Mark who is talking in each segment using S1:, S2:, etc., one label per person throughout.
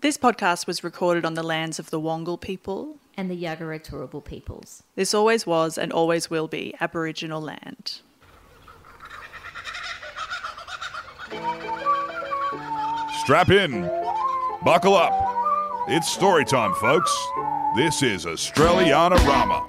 S1: This podcast was recorded on the lands of the Wongal people.
S2: and the Yagara Turrbal peoples.
S1: This always was and always will be Aboriginal land.
S3: Strap in. Buckle up. It's story time, folks. This is Australiana Rama.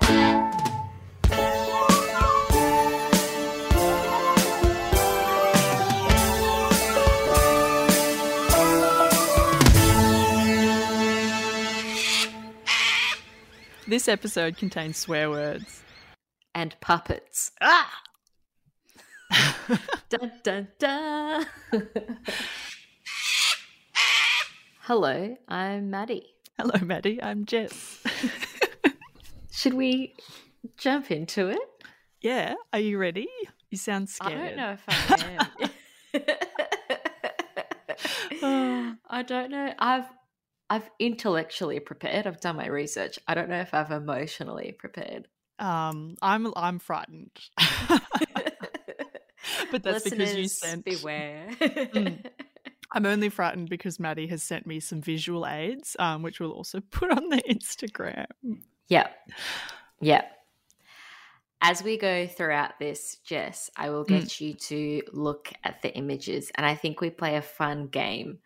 S1: This episode contains swear words.
S2: And puppets.
S1: Ah!
S2: dun dun dun. Hello, I'm Maddie.
S1: Hello, Maddie. I'm Jess.
S2: Should we jump into it?
S1: yeah, are you ready? You sound scared.
S2: I don't know if I am. I don't know. I've I've intellectually prepared. I've done my research. I don't know if I've emotionally prepared.
S1: Um, I'm I'm frightened. but that's because you
S2: Listeners,
S1: sent.
S2: beware.
S1: Mm. I'm only frightened because Maddie has sent me some visual aids, um, which we'll also put on the Instagram.
S2: Yep. Yep. As we go throughout this, Jess, I will get you to look at the images. And I think we play a fun game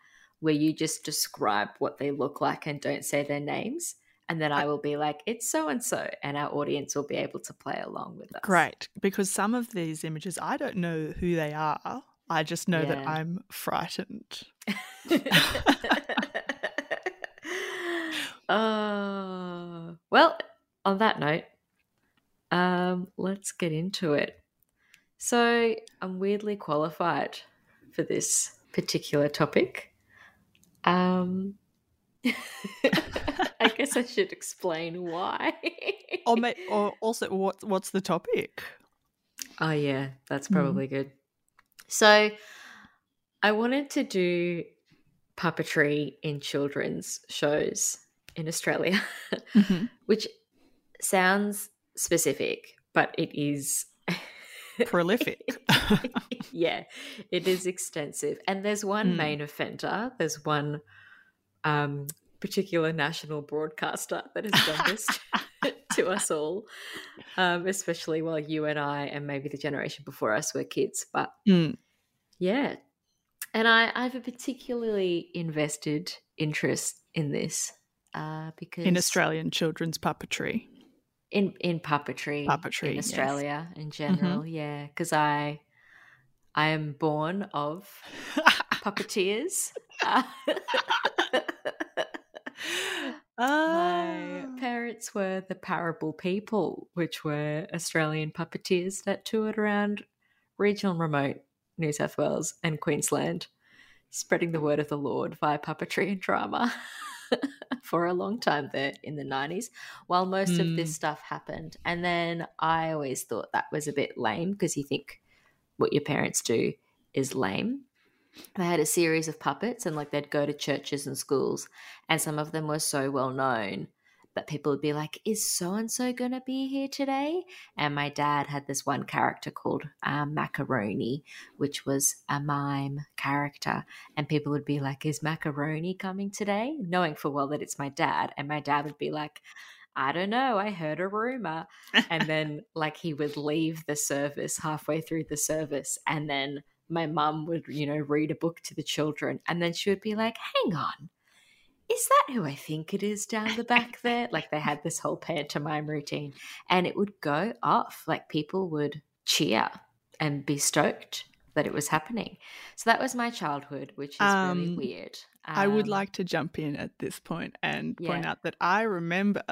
S2: where you just describe what they look like and don't say their names. And then I will be like, it's so and so. And our audience will be able to play along with us.
S1: Great, because some of these images I don't know who they are. I just know that I'm frightened.
S2: uh, well, on that note, um, let's get into it. So, I'm weirdly qualified for this particular topic. Um, I guess I should explain why.
S1: Or, ma- or also, what what's the topic?
S2: Oh, yeah, that's
S1: Mm.
S2: probably good. So, I wanted to do puppetry in children's shows in Australia,
S1: Mhm.
S2: which sounds specific, but it is
S1: Prolific.
S2: yeah, it is extensive. And there's one
S1: Mm.
S2: main offender, there's one um, particular national broadcaster that has done this to us all, um, especially while you and I, and maybe the generation before us, were kids. But
S1: Mm.
S2: yeah. And I, I have a particularly invested interest in this uh, because
S1: In Australian children's puppetry.
S2: In in puppetry,
S1: Puppetry,
S2: in
S1: yes.
S2: Australia in general, yeah, because I I am born of puppeteers. Uh, My
S1: Ah.
S2: parents were the Parable People, which were Australian puppeteers that toured around regional remote New South Wales and Queensland, spreading the word of the Lord via puppetry and drama for a long time there in the 90s, while most of
S1: Mm.
S2: this stuff happened. And then I always thought that was a bit lame because you think what your parents do is lame. They had a series of puppets and like they'd go to churches and schools and some of them were so well known that people would be like, "Is so and so going to be here today?" And my dad had this one character called um, Macaroni, which was a mime character, and people would be like, "Is Macaroni coming today?" Knowing full well that it's my dad, and my dad would be like. I don't know. I heard a rumor. And then, like, he would leave the service halfway through the service. And then my mum would, you know, read a book to the children. And then she would be like, hang on, is that who I think it is down the back there? like they had this whole pantomime routine and it would go off. Like people would cheer and be stoked that it was happening. So that was my childhood, which is really
S1: Um,
S2: weird.
S1: I would
S2: Um,
S1: like to jump in at this point and point
S2: Yeah.
S1: out that I remember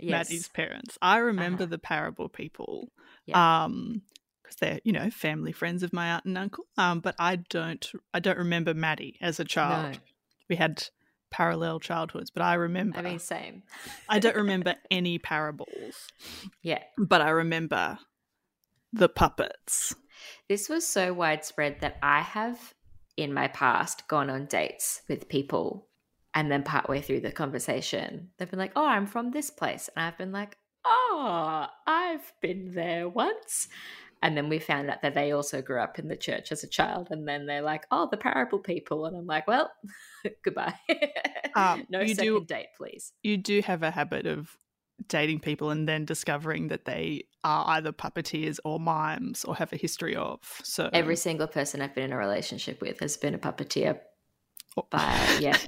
S1: Maddie's parents. I remember
S2: Uh-huh.
S1: the Parable people.
S2: Yeah.
S1: Um because they're, you know, family friends of my aunt and uncle. Um, but I don't I don't remember Maddie as a child.
S2: No.
S1: We had parallel childhoods, but I remember
S2: I mean, same.
S1: I don't remember any parables,
S2: Yeah.
S1: but I remember the puppets.
S2: This was so widespread that I have in my past gone on dates with people and then partway through the conversation, they've been like, Oh, I'm from this place. And I've been like, Oh, I've been there once. And then we found out that they also grew up in the church as a child. And then they're like, Oh, the parable people. And I'm like, Well, goodbye.
S1: Um,
S2: no
S1: you
S2: second
S1: do
S2: date, please.
S1: you do have a habit of dating people and then discovering that they are either puppeteers or mimes or have a history of. So
S2: Every single person I've been in a relationship with has been a puppeteer.
S1: Oh.
S2: But yeah.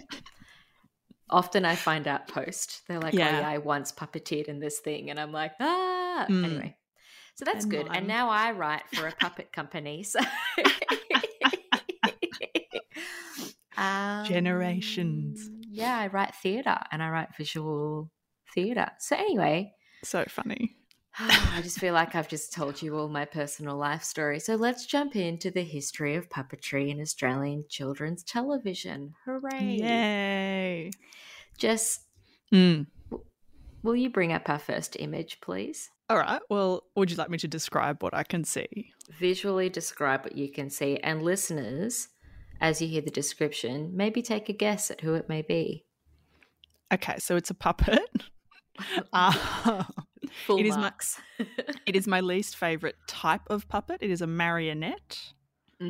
S2: Often I find out post. They're like,
S1: Yeah.
S2: oh yeah, I once puppeteered in this thing. And I'm like, ah.
S1: Mm.
S2: Anyway. So that's
S1: And
S2: good. And now I write for a puppet company. So Um,
S1: Generations.
S2: Yeah, I write theatre and I write visual theatre. So anyway,
S1: so funny.
S2: I just feel like I've just told you all my personal life story. So let's jump into the history of puppetry in Australian children's television. Hooray!
S1: Yay.
S2: Just
S1: Mm.
S2: Will you bring up our first image, please?
S1: All right. Well, would you like me to describe what I can see?
S2: Visually describe what you can see, and listeners, as you hear the description, maybe take a guess at who it may be.
S1: Okay, so it's a puppet. Uh,
S2: Full
S1: It is my- it is my least favorite type of puppet. It is a marionette.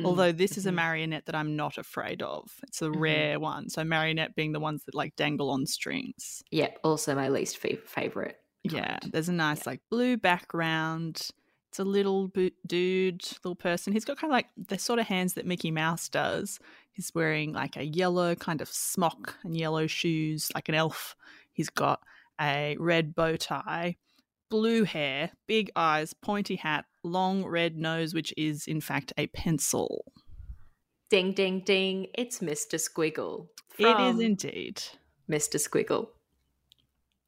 S2: Mm,
S1: Although this is a
S2: mhm.
S1: marionette that I'm not afraid of. It's a
S2: Mhm.
S1: rare one. So marionette being the ones that like dangle on strings.
S2: Yep, also my least fa- favorite.
S1: Yeah, there's a nice
S2: Yeah.
S1: like blue background. It's a little bo- dude, little person. He's got kind of like the sort of hands that Mickey Mouse does. He's wearing like a yellow kind of smock and yellow shoes, like an elf. He's got a red bow tie, blue hair, big eyes, pointy hat, long red nose, which is in fact a pencil.
S2: Ding, ding, ding. It's Mr. Squiggle.
S1: it is indeed.
S2: Mr. Squiggle,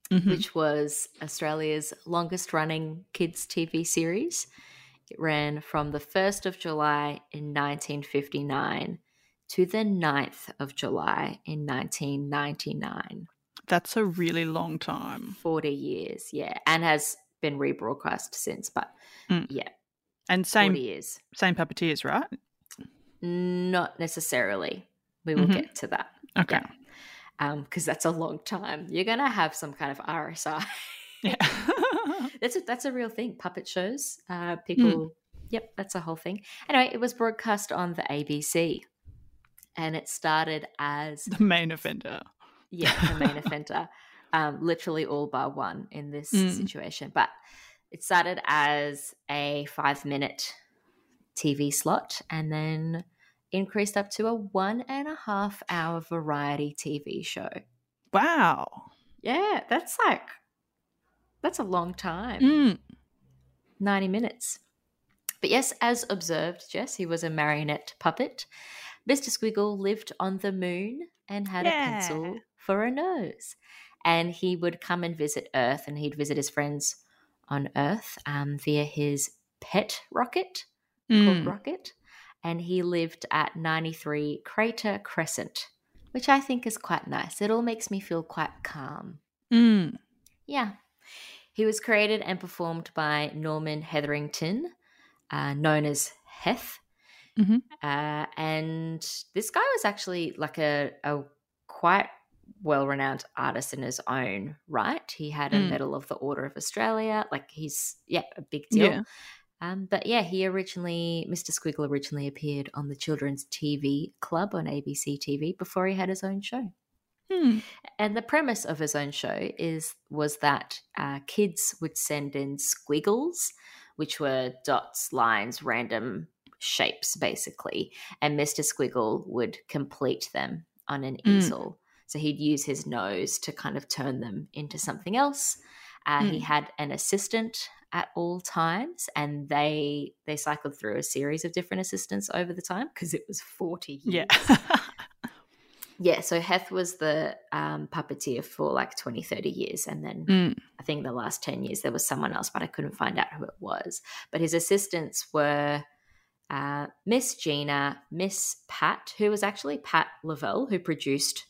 S1: Mhm.
S2: which was Australia's longest running kids' TV series. It ran from the 1st of July in 1959 to the 9th of July in 1999.
S1: That's a really long time.
S2: 40 years, yeah. And has been rebroadcast since, but
S1: Mm.
S2: yeah,
S1: And
S2: 40
S1: same
S2: years.
S1: same puppeteers, right?
S2: Not necessarily. We will
S1: Mhm.
S2: get to that.
S1: Okay.
S2: because that's a long time. You're gonna have some kind of RSI.
S1: Yeah.
S2: that's a, that's a real thing. Puppet shows. Uh, people. Yep, that's a whole thing. Anyway, it was broadcast on the ABC, and it started as
S1: the main offender.
S2: Yeah the main offender. Um, literally all bar one in this
S1: Mm.
S2: situation, but it started as a five minute TV slot, and then increased up to a one and a half hour variety TV show.
S1: Wow.
S2: Yeah, that's like that's a long time.
S1: Mm.
S2: 90 minutes. But yes, as observed, Jess, he was a marionette puppet. Mr. Squiggle lived on the moon and had a pencil for a nose. And he would come and visit Earth, and he'd visit his friends on Earth um, via his pet rocket called
S1: Mm.
S2: Rocket. And he lived at 93 Crater Crescent, which I think is quite nice. It all makes me feel quite calm.
S1: Mm.
S2: Yeah. He was created and performed by Norman Hetherington, uh, known as Heth.
S1: Mhm.
S2: Uh, and this guy was actually like a, a quite well renowned artist in his own right. He had a
S1: Mm.
S2: Medal of the Order of Australia. Like he's, yeah, a big deal.
S1: Yeah.
S2: Um, but yeah, he originally, Mr. Squiggle originally appeared on the Children's TV Club on ABC TV before he had his own show.
S1: Mm.
S2: And the premise of his own show is was that uh, kids would send in squiggles, which were dots, lines, random shapes, basically, and Mister Squiggle would complete them on an
S1: Mm.
S2: easel. So he'd use his nose to kind of turn them into something else. Uh, He
S1: Mm.
S2: had an assistant at all times, and they they cycled through a series of different assistants over the time because it was forty years.
S1: Yeah.
S2: Yeah, so Heth was the um, puppeteer for like 20, 30 years. And then
S1: Mm.
S2: I think the last 10 years there was someone else, but I couldn't find out who it was. But his assistants were uh, Miss Gina, Miss Pat, who was actually Pat Lovell, who produced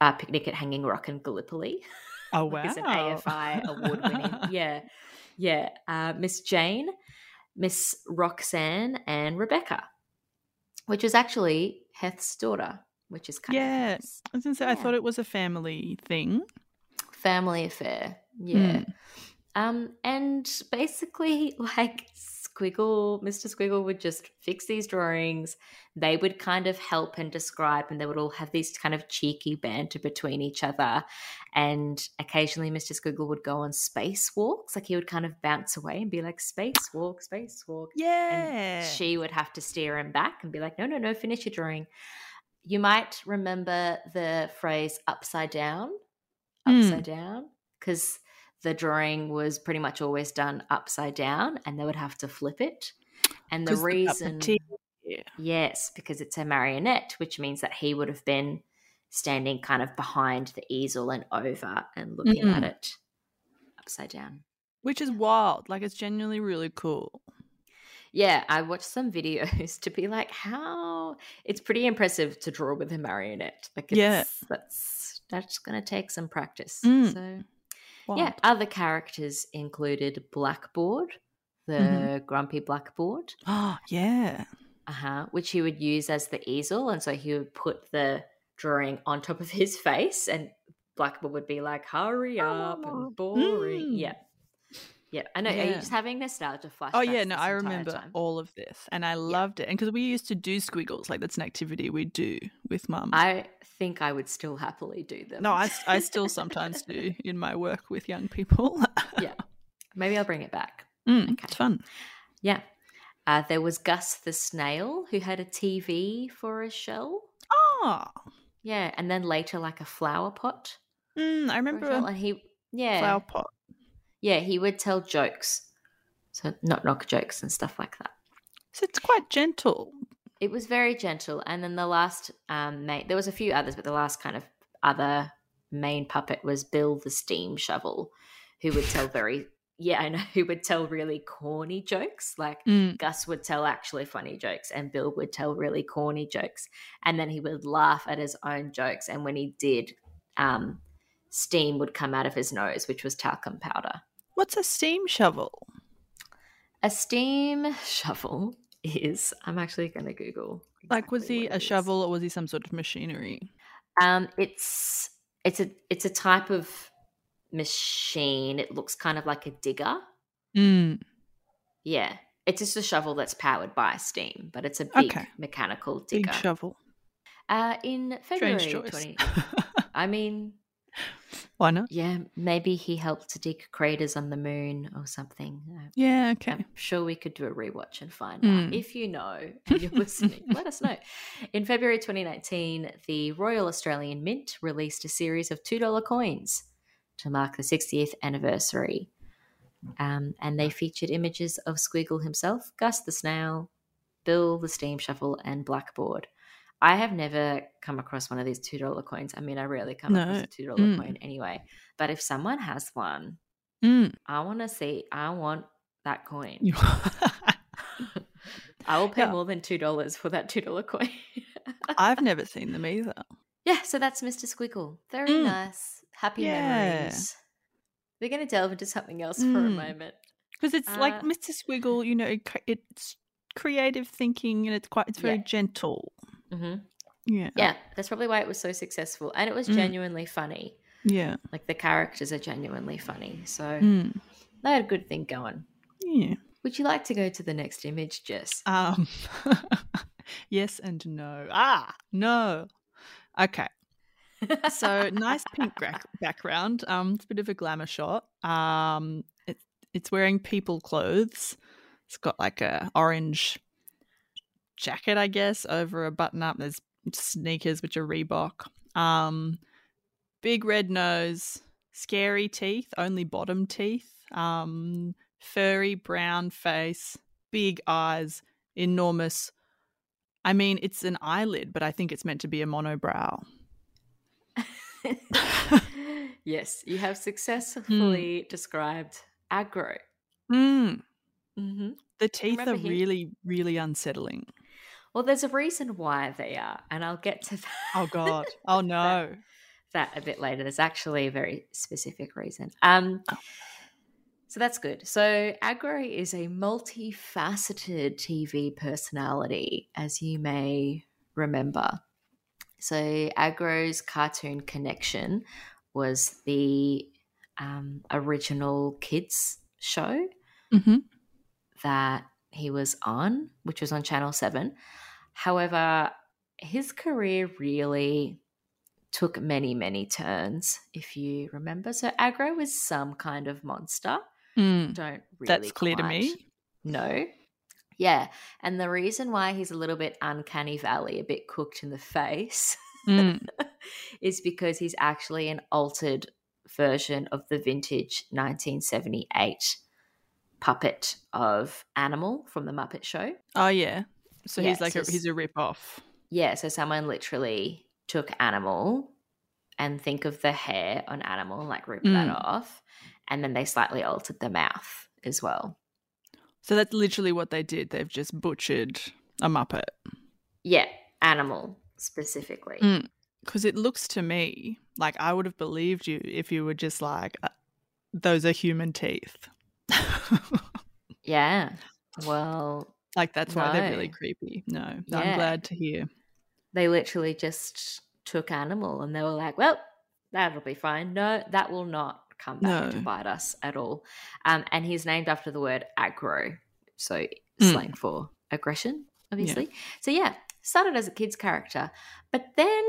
S2: uh, Picnic at Hanging Rock and Gallipoli.
S1: Oh wow.
S2: An AFI award winning. yeah. Yeah. Uh, Miss Jane, Miss Roxanne, and Rebecca, which is actually Heth's daughter, which is kind
S1: Yeah.
S2: of nice.
S1: I was say I thought it was a family thing.
S2: family affair. Yeah.
S1: Mm.
S2: Um, and basically, like Squiggle, Mr. Squiggle would just fix these drawings. They would kind of help and describe, and they would all have these kind of cheeky banter between each other. And occasionally, Mr. Squiggle would go on space walks. Like he would kind of bounce away and be like, space walk, space walk.
S1: Yeah.
S2: And she would have to steer him back and be like, no, no, no, finish your drawing. You might remember the phrase upside down,
S1: Mm.
S2: upside down, because the drawing was pretty much always done upside down and they would have to flip it. And the reason,
S1: puppeteer.
S2: yes, because it's a marionette, which means that he would have been standing kind of behind the easel and over and looking at
S1: Mm.
S2: it upside down.
S1: Which is wild. Like it's genuinely really cool.
S2: Yeah, I watched some videos to be like, how it's pretty impressive to draw with a marionette. Like, it's,
S1: Yeah.
S2: that's that's going to take some practice.
S1: Mm.
S2: So,
S1: Wild.
S2: yeah, other characters included Blackboard, the
S1: Mhm.
S2: grumpy Blackboard,
S1: Oh, yeah.
S2: uh-huh, which he would use as the easel, and so he would put the drawing on top of his face, and Blackboard would be like, "Hurry up!"
S1: Oh,
S2: and boring.
S1: mm.
S2: Yeah, yeah. I know. Are you just having nostalgia flashbacks?
S1: Oh yeah, no, I remember
S2: time?
S1: all of this, and I loved it. And because we used to do squiggles, like that's an activity we do with mum.
S2: I think I would still happily do them.
S1: no, I, I still sometimes do in my work with young people.
S2: yeah. Maybe I'll bring it back.
S1: Mm,
S2: Okay.
S1: It's fun.
S2: Yeah. Uh, there was Gus the snail who had a TV for a shell.
S1: Oh,
S2: Yeah, and then later like a flower pot.
S1: mm, I remember
S2: and he yeah
S1: flower pot.
S2: Yeah he would tell jokes, so knock knock jokes and stuff like that.
S1: So it's quite gentle.
S2: It was very gentle, and then the last um main, there was a few others, but the last kind of other main puppet was Bill the steam shovel, who would tell very yeah I know who would tell really corny jokes like.
S1: Mm.
S2: Gus would tell actually funny jokes and Bill would tell really corny jokes. And then he would laugh at his own jokes. And when he did, um, steam would come out of his nose, which was talcum powder.
S1: What's a steam shovel?
S2: A steam shovel is, I'm actually going to Google.
S1: Like, was he a
S2: is.
S1: shovel or was he some sort of machinery?
S2: Um, it's it's a it's a type of machine. It looks kind of like a digger.
S1: Mm.
S2: Yeah, it's just a shovel that's powered by steam, but it's a big
S1: Okay.
S2: mechanical
S1: Big
S2: digger.
S1: shovel.
S2: uh, in February
S1: Strange
S2: 20, I mean,
S1: Why not?
S2: yeah, maybe he helped to dig craters on the moon or something. Uh,
S1: Yeah. Okay.
S2: I'm sure we could do a rewatch and find
S1: Mm.
S2: out. If you know and you're listening, let us know. In February 2019, the Royal Australian Mint released a series of $2 coins to mark the 60th anniversary. Um, and they featured images of Squiggle himself, Gus the Snail, Bill the Steam Shovel, and Blackboard. I have never come across one of these $2 coins. I mean, I rarely come across a $2
S1: Mm.
S2: coin anyway. But if someone has one,
S1: Mm.
S2: I want to see, I want that coin. I will pay
S1: Yeah.
S2: more than two dollars for that two dollar coin.
S1: I've never seen them either.
S2: yeah, so that's Mr. Squiggle. Very
S1: Mm.
S2: nice, happy
S1: Yeah.
S2: memories. We're going to delve into something else for a
S1: Mm.
S2: moment.
S1: Because it's like
S2: Uh,
S1: Mr. Squiggle, you know, it's creative thinking and it's quite, it's very
S2: Yeah.
S1: gentle.
S2: Hmm
S1: Yeah.
S2: Yeah, that's probably why it was so successful, and it was
S1: Mm.
S2: genuinely funny.
S1: Yeah.
S2: Like the characters are genuinely funny, so
S1: Mm.
S2: they had a good thing going.
S1: Yeah.
S2: Would you like to go to the next image, Jess?
S1: Um, yes and no. Ah, no. Okay. So nice pink gra- background. Um, it's a bit of a glamour shot. Um, it, it's wearing people clothes. It's got like a orange jacket, I guess, over a button up. There's sneakers, which are Reebok. Um, big red nose, scary teeth, only bottom teeth. Um, furry brown face, big eyes, enormous. I mean, it's an eyelid, but I think it's meant to be a monobrow.
S2: yes, you have
S1: Hmm.
S2: successfully described Agro.
S1: Mm,
S2: hmm
S1: the teeth are
S2: him?
S1: really, really unsettling.
S2: Well, there's a reason why they are, and I'll get to that.
S1: Oh God! Oh no!
S2: that a bit later. There's actually a very specific reason. Um,
S1: Oh.
S2: so that's good. So Agro is a multifaceted TV personality, as you may remember. So Agro's Cartoon Connection was the um, original kids show
S1: hmm
S2: that he was on, which was on Channel 7. However, his career really took many, many turns, if you remember. So Agro was some kind of monster.
S1: Mm,
S2: Don't really
S1: that's clear to me.
S2: No. Yeah. And the reason why he's a little bit uncanny valley, a bit cooked in the face,
S1: Mm,
S2: is because he's actually an altered version of the vintage 1978 puppet of Animal from the Muppet Show.
S1: Oh yeah. So
S2: Yeah,
S1: he's like
S2: so
S1: a, he's a rip off.
S2: Yeah, so someone literally took Animal and think of the hair on Animal, and like rip that
S1: Mm.
S2: off, and then they slightly altered the mouth as well.
S1: So that's literally what they did. They've just butchered a Muppet.
S2: Yeah, Animal specifically.
S1: Mm. Because it looks to me like I would have believed you if you were just like, uh, those are human teeth.
S2: Yeah. Well,
S1: like that's why they're really creepy. No, I'm glad to hear.
S2: they literally just took Animal and they were like, well, that'll be fine. No, that will not come back to bite us at all. Um, and he's named after the word aggro, so
S1: Mm.
S2: slang for aggression, obviously. So yeah, started as a kid's character, but then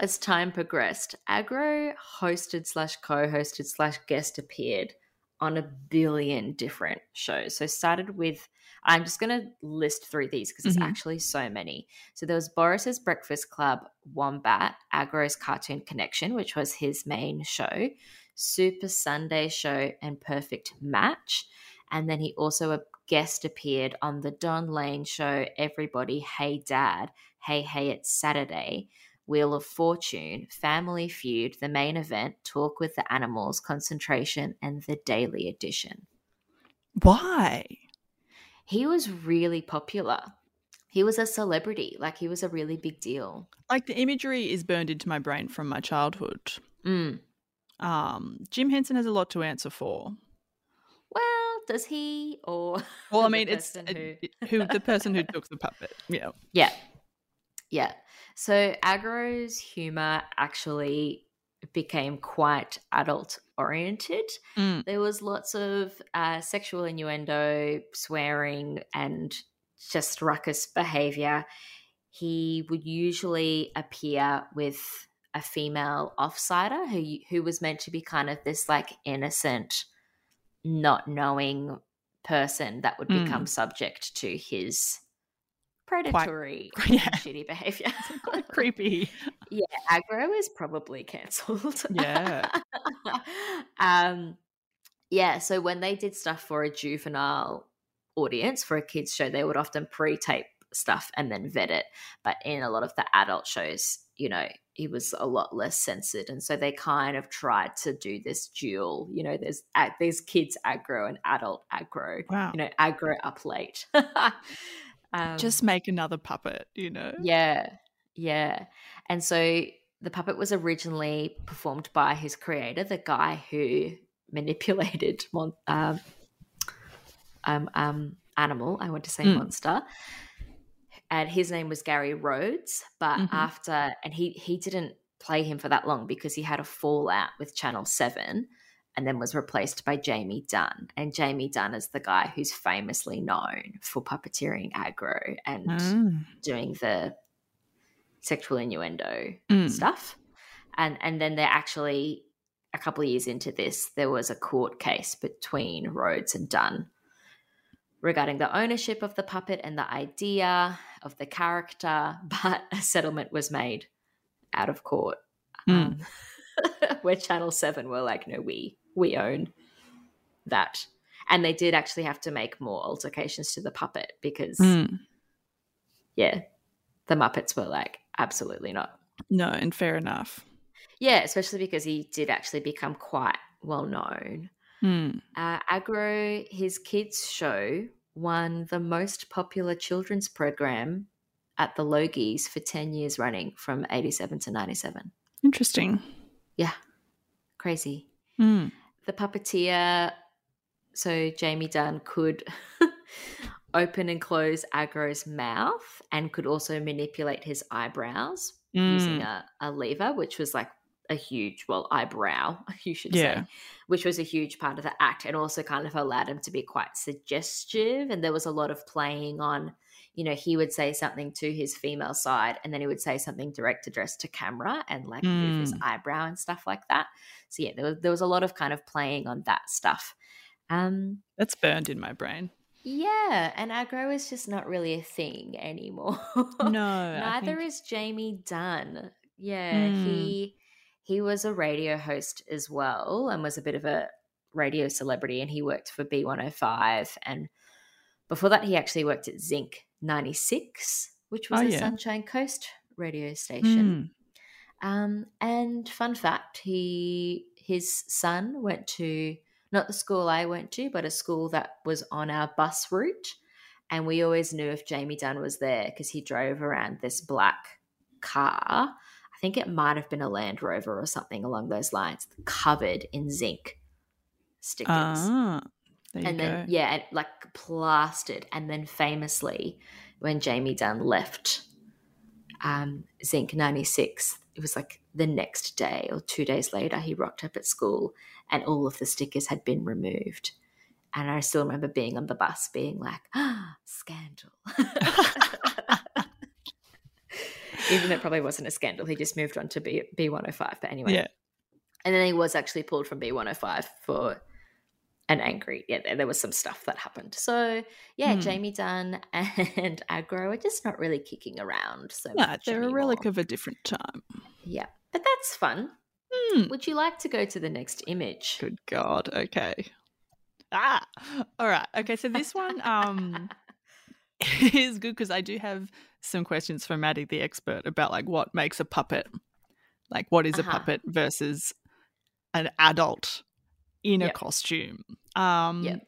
S2: as time progressed, Agro hosted slash co-hosted slash guest appeared on a billion different shows. So started with I'm just going to list through these because there's
S1: Mhm.
S2: actually so many. So there was Boris's Breakfast Club, Wombat, Agro's Cartoon Connection, which was his main show, Super Sunday Show, and Perfect Match. And then he also a guest appeared on the Don Lane show, Everybody, Hey Dad, Hey Hey It's Saturday, Wheel of Fortune, Family Feud, The Main Event, Talk with the Animals, Concentration, and The Daily Edition.
S1: Why?
S2: He was really popular. He was a celebrity, like he was a really big deal.
S1: Like the imagery is burned into my brain from my childhood.
S2: Mm.
S1: Um, Jim Henson has a lot to answer for.
S2: Well, does he or
S1: Well, I mean, it's it- who the person who took the puppet. Yeah.
S2: Yeah. Yeah. So Agro's humor actually became quite adult oriented.
S1: Mm.
S2: There was lots of uh, sexual innuendo, swearing, and just ruckus behavior. He would usually appear with a female offsider who who was meant to be kind of this like innocent, not knowing person that would
S1: Mm.
S2: become subject to his predatory
S1: yeah.
S2: shitty behavior.
S1: Quite creepy.
S2: yeah, Agro is probably cancelled.
S1: Yeah.
S2: um, yeah. So when they did stuff for a juvenile audience for a kids show, they would often pre-tape stuff and then vet it. But in a lot of the adult shows, you know, he was a lot less censored, and so they kind of tried to do this dual. You know, there's there's kids Agro and adult Agro.
S1: Wow.
S2: You know, Agro up late. Um,
S1: Just make another puppet, you know?
S2: yeah, yeah. And so the puppet was originally performed by his creator, the guy who manipulated mon- um, um, um, animal. I want to say
S1: Mm.
S2: monster. And his name was Gary Rhodes, but
S1: Mhm.
S2: after and he he didn't play him for that long because he had a fallout with Channel Seven, and then was replaced by Jamie Dunn. And Jamie Dunn is the guy who's famously known for puppeteering Agro and
S1: Mm.
S2: doing the sexual innuendo
S1: Mm.
S2: stuff. And and then there actually a couple of years into this, there was a court case between Rhodes and Dunn regarding the ownership of the puppet and the idea of the character, but a settlement was made out of court.
S1: Mm.
S2: Um, where Channel 7 were like, no, we we own that. And they did actually have to make more altercations to the puppet because
S1: Mm.
S2: yeah, the Muppets were like, absolutely not.
S1: No, and fair enough.
S2: Yeah, especially because he did actually become quite well known.
S1: Mm.
S2: Uh, Agro, his kids' show, won the most popular children's program at the Logies for 10 years running from 87 to 97.
S1: Interesting.
S2: Yeah, crazy.
S1: Mm.
S2: The puppeteer, so Jamie Dunn, could open and close Agro's mouth and could also manipulate his eyebrows using
S1: Mm.
S2: a, a lever, which was like a huge, well, eyebrow, you should
S1: Yeah.
S2: say, which was a huge part of the act and also kind of allowed him to be quite suggestive. And there was a lot of playing on, you know, he would say something to his female side and then he would say something direct addressed to camera and like move his
S1: Mm.
S2: eyebrow and stuff like that. So yeah, there was, there was a lot of kind of playing on that stuff. Um,
S1: That's burned in my brain.
S2: yeah, and Agro is just not really a thing anymore.
S1: No,
S2: Neither
S1: think-
S2: is Jamie Dunn. Yeah,
S1: Mm.
S2: he he was a radio host as well and was a bit of a radio celebrity and he worked for B105 and before that he actually worked at Zinc 96, which was
S1: Oh,
S2: a
S1: yeah.
S2: Sunshine Coast radio station.
S1: Mm.
S2: Um, and fun fact, he his son went to not the school I went to, but a school that was on our bus route. And we always knew if Jamie Dunn was there because he drove around this black car. I think it might have been a Land Rover or something along those lines, covered in zinc stickers
S1: Ah, there
S2: and
S1: go.
S2: then yeah, and, like plastered. And then famously, when Jamie Dunn left um, Zinc '96, it was like the next day or two days later, he rocked up at school, and all of the stickers had been removed. And I still remember being on the bus, being like, "Ah, scandal." Even though it probably wasn't a scandal, he just moved on to B B one hundred five. But anyway,
S1: Yeah.
S2: and then he was actually pulled from B one hundred five for an angry. Yeah, there, was some stuff that happened. So yeah,
S1: Hmm.
S2: Jamie Dunn and Agro are just not really kicking around so
S1: No,
S2: much.
S1: they're a relic of a different time.
S2: yeah, but that's fun.
S1: Hmm.
S2: Would you like to go to the next image?
S1: Good God. Okay. Ah. All right. Okay. So this one um is good because I do have some questions for Maddie, the expert, about like what makes a puppet. Like what is a
S2: Uh-huh.
S1: puppet versus an adult in a
S2: Yep.
S1: costume. Um
S2: Yep.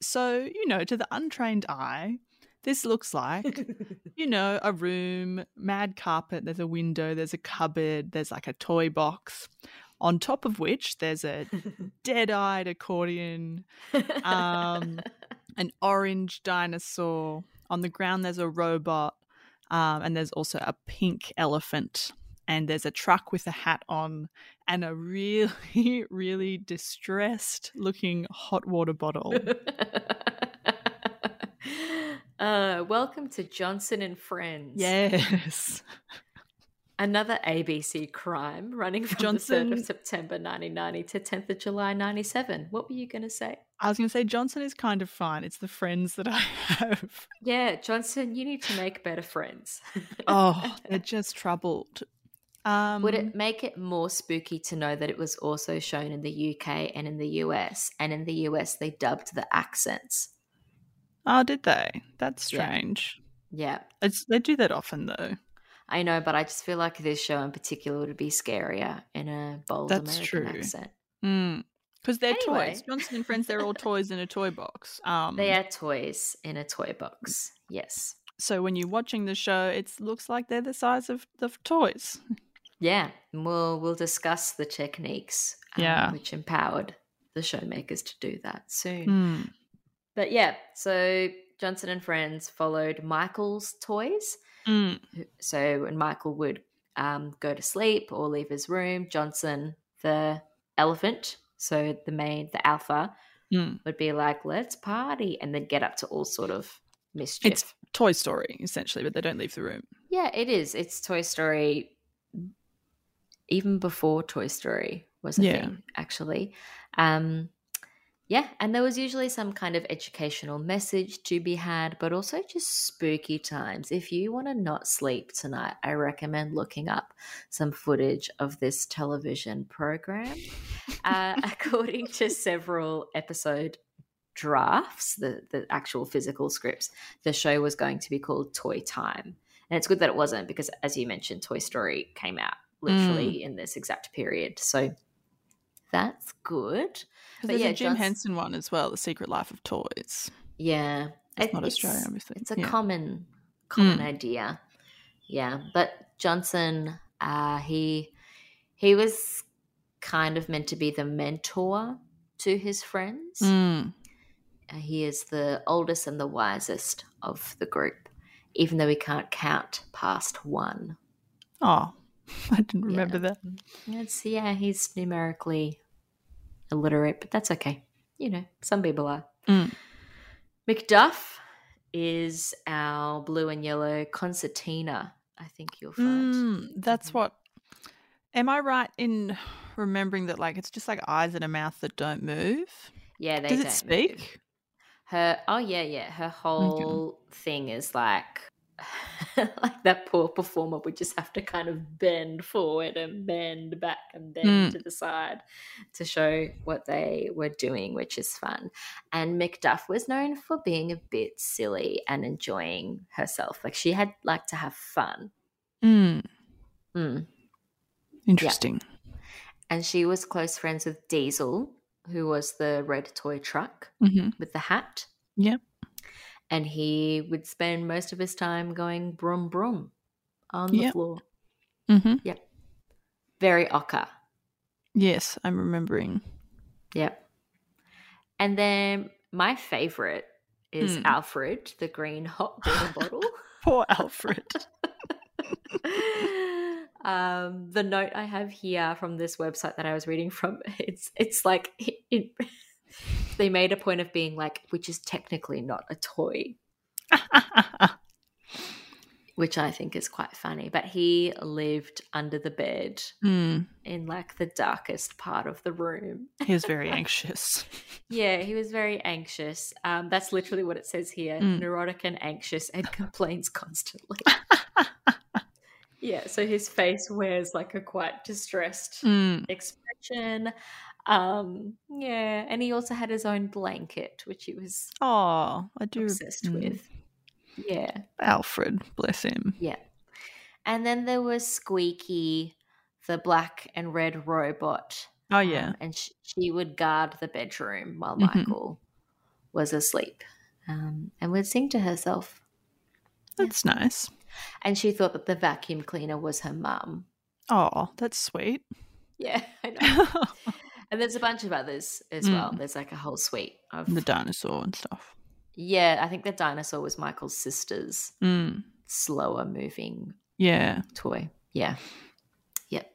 S1: so, you know, to the untrained eye, this looks like you know, a room, mad carpet, there's a window, there's a cupboard, there's like a toy box, on top of which there's a dead eyed accordion, um, an orange dinosaur. On the ground, there's a robot, um, and there's also a pink elephant. And there's a truck with a hat on, and a really, really distressed looking hot water bottle.
S2: uh, welcome to Johnson and Friends.
S1: yes.
S2: Another ABC crime running from the 3rd
S1: Johnson-
S2: of September 1990 to 10th of July 97. What were you going to say?
S1: I was going to say Johnson is kind of fine. It's the friends that I have.
S2: Yeah, Johnson, you need to make better friends.
S1: Oh, they're just troubled. Um,
S2: Would it make it more spooky to know that it was also shown in the UK and in the US? And in the US, they dubbed the accents.
S1: Oh, did they? That's strange.
S2: Yeah,
S1: It's they do that often though.
S2: I know, but I just feel like this show in particular would be scarier in a bold
S1: That's
S2: American
S1: true.
S2: accent.
S1: Because they're
S2: Anyway.
S1: toys. Johnson and Friends, they're all toys in a toy box. Um,
S2: They are toys in a toy box. Yes.
S1: so when you're watching the show, it looks like they're the size of the toys.
S2: Yeah, we'll we'll discuss the techniques um,
S1: Yeah.
S2: which empowered the showmakers to do that soon.
S1: Hmm.
S2: But yeah, so Johnson and Friends followed Michael's toys.
S1: Mm.
S2: So when Michael would um, go to sleep or leave his room, Johnson, the elephant, so the main, the alpha,
S1: Mm.
S2: would be like, "Let's party," and then get up to all sort of mischief.
S1: It's Toy Story essentially, but they don't leave the room.
S2: Yeah, it is. It's Toy Story. Even before Toy Story was a
S1: Yeah.
S2: thing, actually. Um, yeah, and there was usually some kind of educational message to be had, but also just spooky times. If you want to not sleep tonight, I recommend looking up some footage of this television program. Uh, according to several episode drafts, the, the actual physical scripts, the show was going to be called Toy Time. And it's good that it wasn't because, as you mentioned, Toy Story came out literally in this exact period. So that's good. But
S1: There's
S2: yeah,
S1: a Jim Henson one as well, The Secret Life of Toys.
S2: Yeah.
S1: It's
S2: It-
S1: not Australian, obviously.
S2: It's a
S1: Yeah.
S2: common common
S1: Mm.
S2: idea. Yeah. But Johnson, uh, he he was kind of meant to be the mentor to his friends.
S1: Mm.
S2: Uh, he is the oldest and the wisest of the group, even though he can't count past one.
S1: Oh, I didn't remember
S2: Yeah.
S1: that.
S2: It's yeah, he's numerically illiterate, but that's okay. You know, some people are.
S1: Mm.
S2: McDuff is our blue and yellow concertina. I think you'll find.
S1: Mm, that's
S2: Mhm.
S1: what. Am I right in remembering that? Like, it's just like eyes and a mouth that don't move.
S2: Yeah, they
S1: Does it
S2: don't
S1: speak?
S2: move. Her oh yeah, yeah. Her whole thing is like like that poor performer would just have to kind of bend forward and bend back and bend
S1: Mm.
S2: to the side to show what they were doing, which is fun. And McDuff was known for being a bit silly and enjoying herself. Like she had like to have fun.
S1: Mm,
S2: Mm.
S1: interesting.
S2: And she was close friends with Diesel, who was the red toy truck
S1: hmm
S2: with the hat.
S1: Yep.
S2: And he would spend most of his time going broom broom on the
S1: Yep.
S2: floor.
S1: hmm
S2: Very ochre.
S1: Yes, I'm remembering.
S2: Yep. And then my favorite is
S1: Hmm.
S2: Alfred, the green hot water bottle.
S1: Poor Alfred.
S2: um, the note I have here from this website that I was reading from, it's it's like it, they made a point of being like, which is technically not a toy, which I think is quite funny. But he lived under the bed
S1: mm,
S2: in like the darkest part of the room.
S1: he was very anxious.
S2: Yeah, he was very anxious. Um, that's literally what it says here
S1: Mm.
S2: neurotic and anxious and complains constantly. yeah, so his face wears like a quite distressed
S1: Mm,
S2: expression. Um, yeah, and he also had his own blanket, which he was
S1: Oh, I do.
S2: obsessed
S1: mm,
S2: with. Yeah,
S1: Alfred, bless him.
S2: yeah. And then there was Squeaky, the black and red robot.
S1: Oh,
S2: um,
S1: yeah.
S2: and sh- she would guard the bedroom while
S1: Mhm.
S2: Michael was asleep um, and would sing to herself.
S1: That's nice.
S2: And she thought that the vacuum cleaner was her mum.
S1: Oh, that's sweet.
S2: Yeah, I know. and there's a bunch of others as well.
S1: Mm.
S2: There's like a whole suite of.
S1: the dinosaur and stuff.
S2: yeah, I think the dinosaur was Michael's sister's
S1: Mm,
S2: slower moving
S1: yeah.
S2: toy. Yeah. Yep.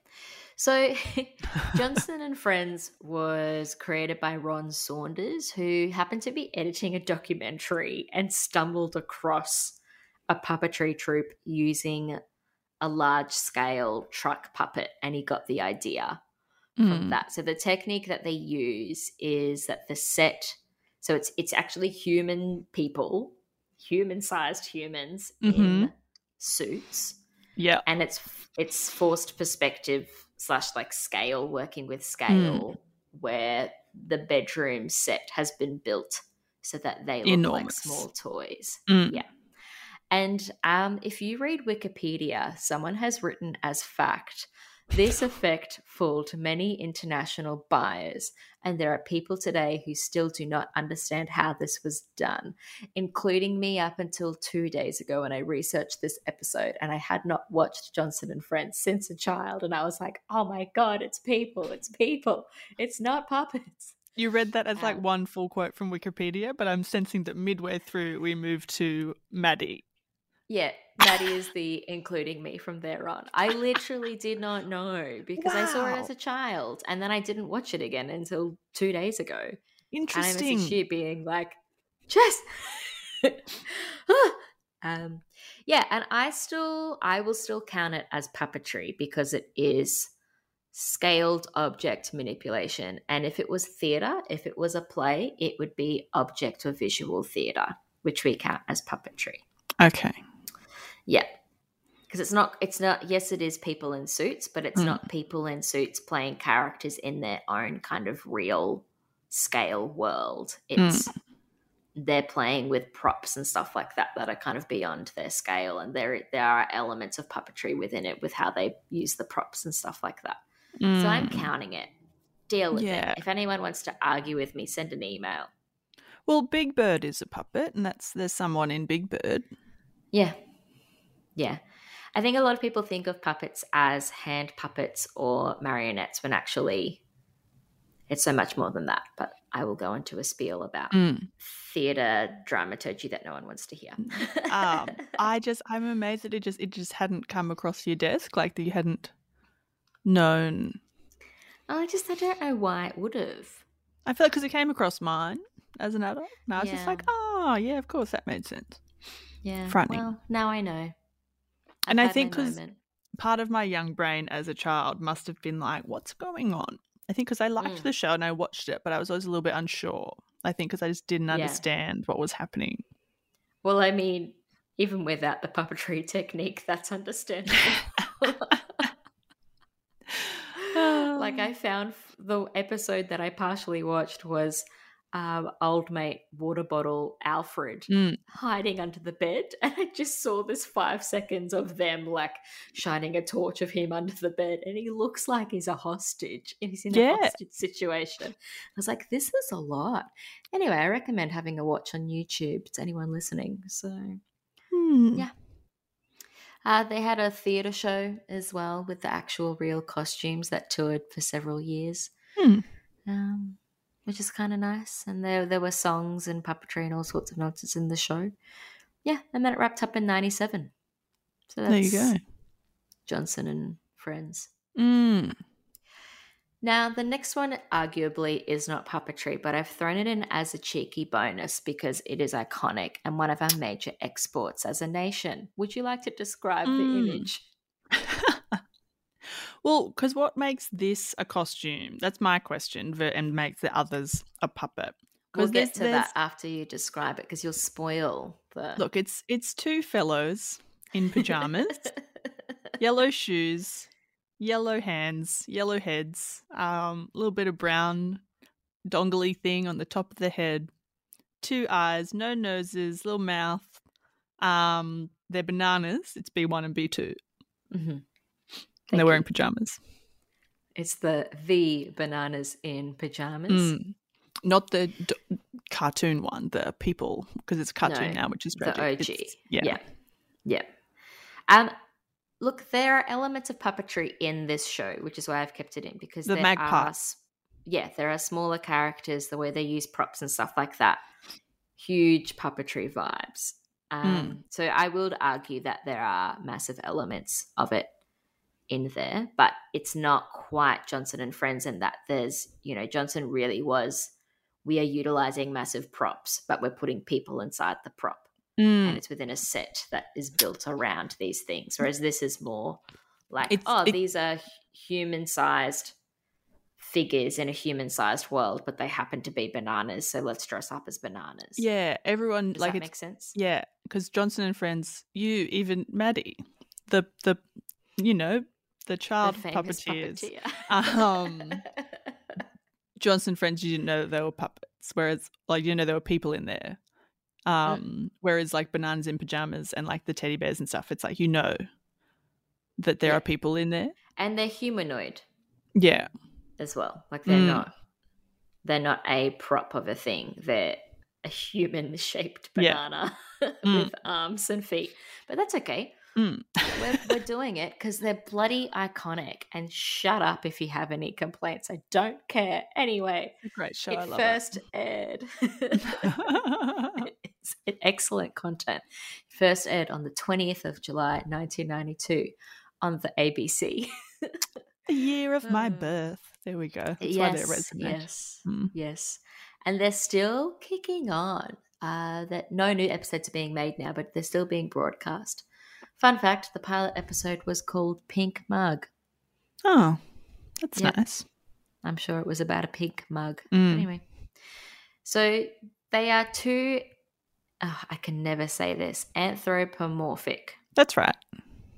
S2: So Johnson and Friends was created by Ron Saunders, who happened to be editing a documentary and stumbled across a puppetry troupe using a large scale truck puppet and he got the idea from
S1: Mm,
S2: that. So the technique that they use is that the set so it's it's actually human people, human sized humans in
S1: Mhm.
S2: suits
S1: Yeah.
S2: and it's it's forced perspective slash like scale working with scale where the bedroom set has been built so that they look like
S1: Enormous.
S2: small toys
S1: Mm,
S2: Yeah. and um, if you read wikipedia someone has written as fact this effect fooled many international buyers, and there are people today who still do not understand how this was done, including me up until two days ago when I researched this episode. And I had not watched Johnson and Friends since a child, and I was like, oh my God, it's people, it's people, it's not puppets.
S1: You read that as like
S2: Um,
S1: one full quote from Wikipedia, but I'm sensing that midway through we move to Maddie.
S2: Yeah, that is the including me from there on. I literally did not know because I saw it as a child and then I didn't watch it again until two days ago. And I
S1: Interesting.
S2: messaged being like, Jess. um, yeah, and I still, I will still count it as puppetry because it is scaled object manipulation. And if it was theatre, if it was a play, it would be object or visual theatre, which we count as puppetry.
S1: Okay.
S2: Yeah. Because it's not, it's not, yes, it is people in suits, but it's
S1: Mm.
S2: not people in suits playing characters in their own kind of real scale world. It's, they're playing with props and stuff like that that are kind of beyond their scale. And there, there are elements of puppetry within it with how they use the props and stuff like that. So I'm
S1: Mm.
S2: counting it. Deal with
S1: Yeah.
S2: it. If anyone wants to argue with me, send an email.
S1: Well, Big Bird is a puppet, and that's there's someone in Big Bird.
S2: Yeah. Yeah. I think a lot of people think of puppets as hand puppets or marionettes when actually it's so much more than that. But I will go into a spiel about
S1: Mm.
S2: theatre dramaturgy that no one wants to hear.
S1: Um, I just I'm amazed that it just it just hadn't come across your desk, like that you hadn't known.
S2: I just I don't know why it would have.
S1: I feel like because it came across mine as an adult, and I was just like, oh yeah, of course that made sense.
S2: Yeah.
S1: Frightening.
S2: Well, now I know.
S1: And I think
S2: because.
S1: Part of my young brain as a child must have been like, what's going on? I think because I liked
S2: Mm.
S1: the show and I watched it, but I was always a little bit unsure. I think because I just didn't
S2: Yeah.
S1: understand what was happening.
S2: Well, I mean, even without the puppetry technique, that's understandable. like I found the episode that I partially watched was um, old mate water bottle Alfred
S1: Mm.
S2: hiding under the bed, and I just saw this five seconds of them like shining a torch of him under the bed, and he looks like he's a hostage, and he's in
S1: Yeah.
S2: a hostage situation. I was like, this is a lot. Anyway, I recommend having a watch on YouTube to anyone listening. So
S1: Hmm.
S2: Yeah. uh, they had a theatre show as well with the actual real costumes that toured for several years,
S1: Hmm.
S2: um, which is kind of nice. And there there were songs and puppetry and all sorts of nonsense in the show. Yeah, and then it wrapped up in '97. So that's
S1: There you go.
S2: Johnson and Friends.
S1: Mm.
S2: Now, the next one arguably is not puppetry, but I've thrown it in as a cheeky bonus because it is iconic and one of our major exports as a nation. Would you like to describe
S1: Mm.
S2: the image?
S1: well, because what makes this a costume? That's my question, and makes the others a puppet.
S2: We'll get to that after you describe it because you'll spoil the.
S1: Look, it's it's two fellows in pajamas, yellow shoes, yellow hands, yellow heads, um, a little bit of brown dongly thing on the top of the head, two eyes, no noses, little mouth. Um, they're bananas. It's B one and B two.
S2: Thank
S1: they're wearing
S2: you.
S1: pajamas.
S2: It's the the bananas in pajamas.
S1: Mm. Not the d- cartoon one, the people, because it's cartoon
S2: No,
S1: now, which is
S2: the. OG.
S1: It's- yeah.
S2: yeah, yeah. Um, look, there are elements of puppetry in this show, which is why I've kept it in because
S1: The
S2: there
S1: magpie.
S2: are, yeah, there are smaller characters, the way they use props and stuff like that. Huge puppetry vibes.
S1: Hmm.
S2: Um, So I would argue that there are massive elements of it in there, but it's not quite Johnson and Friends in that there's, you know, Johnson really was. We are utilizing massive props, but we're putting people inside the prop
S1: Mm.
S2: and it's within a set that is built around these things. Whereas this is more like,
S1: It's-
S2: oh,
S1: it-
S2: these are human sized figures in a human sized world, but they happen to be bananas. So let's dress up as bananas.
S1: Yeah, everyone
S2: Does
S1: like
S2: that
S1: it's
S2: make sense?
S1: Yeah, because Johnson and Friends, you even Maddie, the the you know the
S2: The
S1: child
S2: famous
S1: puppeteers.
S2: puppeteer.
S1: Um, Johnson Friends, you didn't know that they were puppets, whereas like you know there were people in there. Um, whereas like bananas in pajamas and like the teddy bears and stuff, it's like you know that there
S2: Yeah.
S1: are people in there.
S2: and they're humanoid
S1: Yeah,
S2: as well. Like they're
S1: Mm.
S2: not they're not a prop of a thing. They're a human shaped
S1: Yeah.
S2: banana
S1: Mm.
S2: with arms and feet. But that's okay.
S1: Mm.
S2: We're, we're doing it because they're bloody iconic. And shut up if you have any complaints. I don't care. Anyway,
S1: great show. I
S2: it
S1: love
S2: first aired.
S1: it.
S2: it's an excellent content. First aired on the 20th of July, 1992 on the ABC.
S1: the year of my
S2: Uh,
S1: birth. There we go. That's resonate.
S2: Yes,
S1: Mm.
S2: yes, and they're still kicking on. Uh, that no new episodes are being made now, but they're still being broadcast. Fun fact: the pilot episode was called "Pink Mug."
S1: Oh, that's
S2: Yep.
S1: nice.
S2: I'm sure it was about a pink mug.
S1: Mm.
S2: Anyway, so they are two. oh, I can never say this. Anthropomorphic
S1: That's right.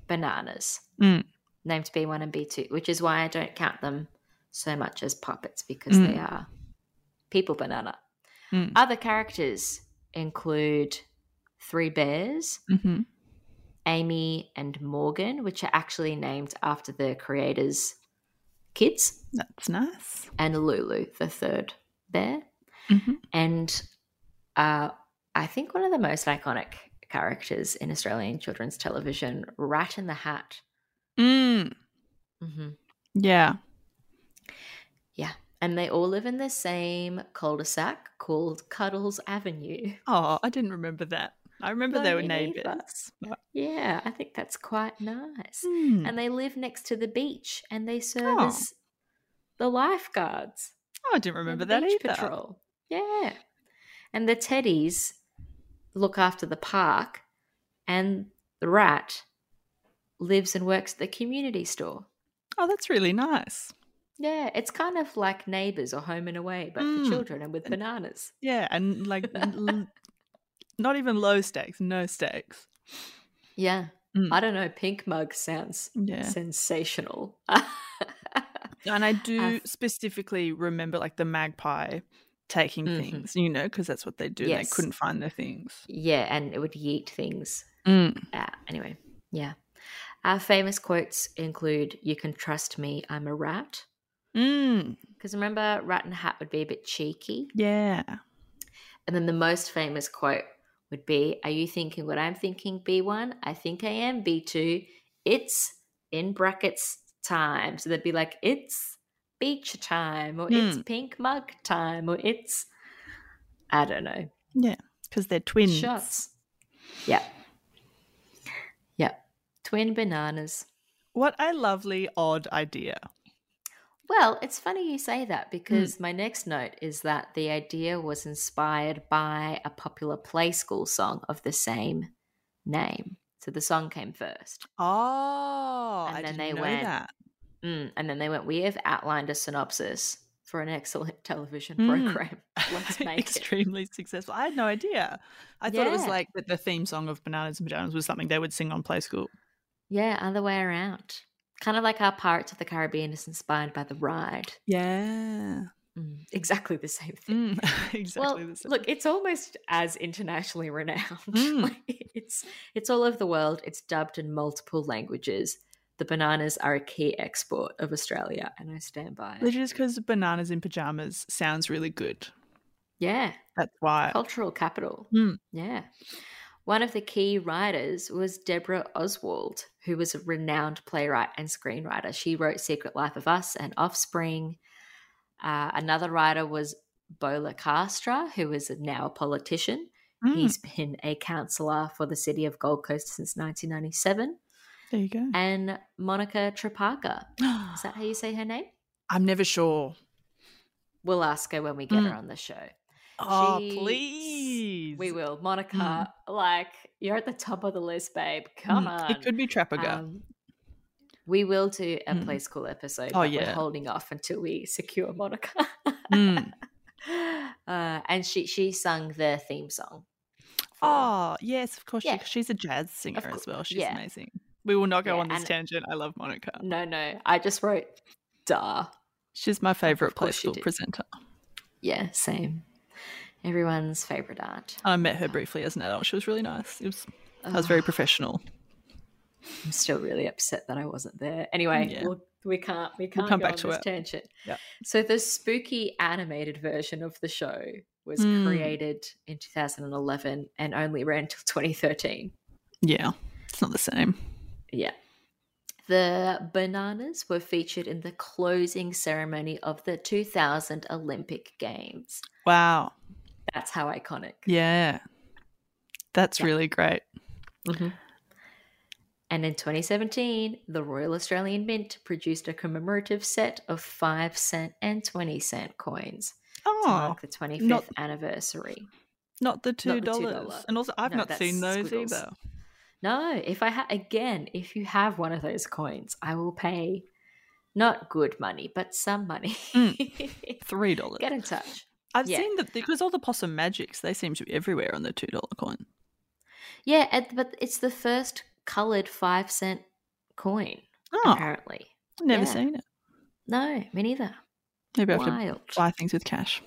S2: bananas
S1: Mm.
S2: named B1 and B2, which is why I don't count them so much as puppets because they
S1: Mm.
S2: are people banana.
S1: Mm.
S2: Other characters include three bears,
S1: hmm
S2: Amy and Morgan, which are actually named after the creators' kids,
S1: That's nice.
S2: and Lulu, the third bear.
S1: hmm
S2: And uh, I think one of the most iconic characters in Australian children's television, Rat in the Hat.
S1: Mm.
S2: hmm
S1: Yeah.
S2: Yeah. And they all live in the same cul de sac called Cuddles Avenue.
S1: Oh, I didn't remember that. I remember they were neighbours.
S2: Yeah, I think that's quite nice.
S1: Hmm.
S2: And they live next to the beach and they serve as the lifeguards.
S1: Oh, I didn't remember that
S2: beach
S1: either.
S2: Patrol. Yeah. And the teddies look after the park and the rat lives and works at the community store.
S1: Oh, that's really nice.
S2: Yeah, it's kind of like neighbors or home and away, but
S1: Mm.
S2: for children and with bananas.
S1: Yeah, and like not even low stakes, no stakes.
S2: Yeah.
S1: Mm.
S2: I don't know. Pink mug sounds
S1: Yeah.
S2: sensational.
S1: And I do
S2: Uh,
S1: specifically remember like the magpie taking
S2: Mhm.
S1: things, you know, because that's what they do.
S2: Yes.
S1: They couldn't find their things.
S2: yeah, and it would yeet things
S1: Mm.
S2: out. Anyway, yeah. Our famous quotes include You can trust me, I'm a rat.
S1: Mm.
S2: Because remember, Rat and Hat would be a bit cheeky.
S1: Yeah.
S2: And then the most famous quote would be Are you thinking what I'm thinking, B1? I think I am, B2. It's in brackets time. So they'd be like, It's beach time, or it's
S1: Hmm.
S2: pink mug time, or it's, I don't know,
S1: Yeah. Because they're twins.
S2: shots. Yeah. Yeah. Twin bananas.
S1: What a lovely, odd idea.
S2: Well, it's funny you say that because my next note is that the idea was inspired by a popular play school song of the same name. So the song came first.
S1: Oh,
S2: And
S1: I
S2: then
S1: didn't
S2: they
S1: know
S2: went,
S1: that.
S2: Mm, and then they went, We have outlined a synopsis for an excellent television
S1: Mm.
S2: program. Let's make it.
S1: Extremely successful. I had no idea. I thought it was like that the theme song of Bananas and Pajamas was something they would sing on Play School.
S2: Yeah, other way around. Kind of like how Pirates of the Caribbean is inspired by the ride.
S1: Yeah.
S2: Mm, exactly the same thing.
S1: Mm, exactly
S2: well,
S1: the same.
S2: look, it's almost as internationally renowned.
S1: Mm.
S2: Like, it's it's all over the world. It's dubbed in multiple languages. The bananas are a key export of Australia, and I stand by it.
S1: Is because Bananas in Pajamas sounds really good.
S2: Yeah,
S1: That's why.
S2: cultural capital.
S1: Mm.
S2: Yeah. One of the key writers was Deborah Oswald, who was a renowned playwright and screenwriter. She wrote Secret Life of Us and Offspring. Uh, another writer was Bob La Castra, who is now a politician.
S1: Mm,
S2: He's been a councillor for the city of Gold Coast since 1997.
S1: there you go.
S2: And Monica Trapaka. Is that how you say her name?
S1: I'm never sure.
S2: We'll ask her when we get her
S1: Mm.
S2: on the show.
S1: Oh,
S2: She-
S1: please.
S2: We will. Monica, like, you're at the top of the list, babe. Come
S1: Mm,
S2: on.
S1: It could be Trapaga.
S2: Um, we will do a
S1: Mm.
S2: play school episode.
S1: Oh, yeah.
S2: We're holding off until we secure Monica.
S1: Mm.
S2: uh, and she she sung the theme song. for-
S1: Oh, yes, of course.
S2: Yeah.
S1: She, she's a jazz singer as well. She's
S2: yeah.
S1: amazing. We will not go
S2: Yeah,
S1: on this tangent. I love Monica.
S2: No, no. I just wrote duh.
S1: She's my favorite play school presenter.
S2: Yeah, same. Everyone's favorite aunt.
S1: I met her briefly as an adult. She was really nice. It was, I was very professional.
S2: I'm still really upset that I wasn't there. Anyway,
S1: Yeah.
S2: we'll, we can't we can't
S1: come
S2: go
S1: back
S2: on
S1: to
S2: this
S1: it.
S2: tangent.
S1: Yeah.
S2: So the spooky animated version of the show was
S1: Hmm.
S2: created in 2011 and only ran till 2013.
S1: Yeah, it's not the same.
S2: Yeah. The bananas were featured in the closing ceremony of the 2000 Olympic Games.
S1: Wow.
S2: That's how iconic.
S1: Yeah. That's
S2: Yeah.
S1: really great.
S2: Mhm. And in 2017, the Royal Australian Mint produced a commemorative set of 5 cent and 20 cent coins to
S1: Oh,
S2: mark the 25th
S1: not-
S2: anniversary.
S1: not the $2.
S2: the $2.
S1: And also, I've
S2: No,
S1: not seen those
S2: squiggles.
S1: either.
S2: No, if I ha- again, if you have one of those coins, I will pay not good money, but some money.
S1: $3.
S2: Get in touch.
S1: I've
S2: yeah.
S1: seen that because all the possum magics, they seem to be everywhere on the $2 coin.
S2: Yeah, but it's the first colored 5 cent coin,
S1: Oh,
S2: apparently.
S1: I've never
S2: yeah.
S1: seen it.
S2: No, me neither.
S1: Maybe I have to buy things with cash.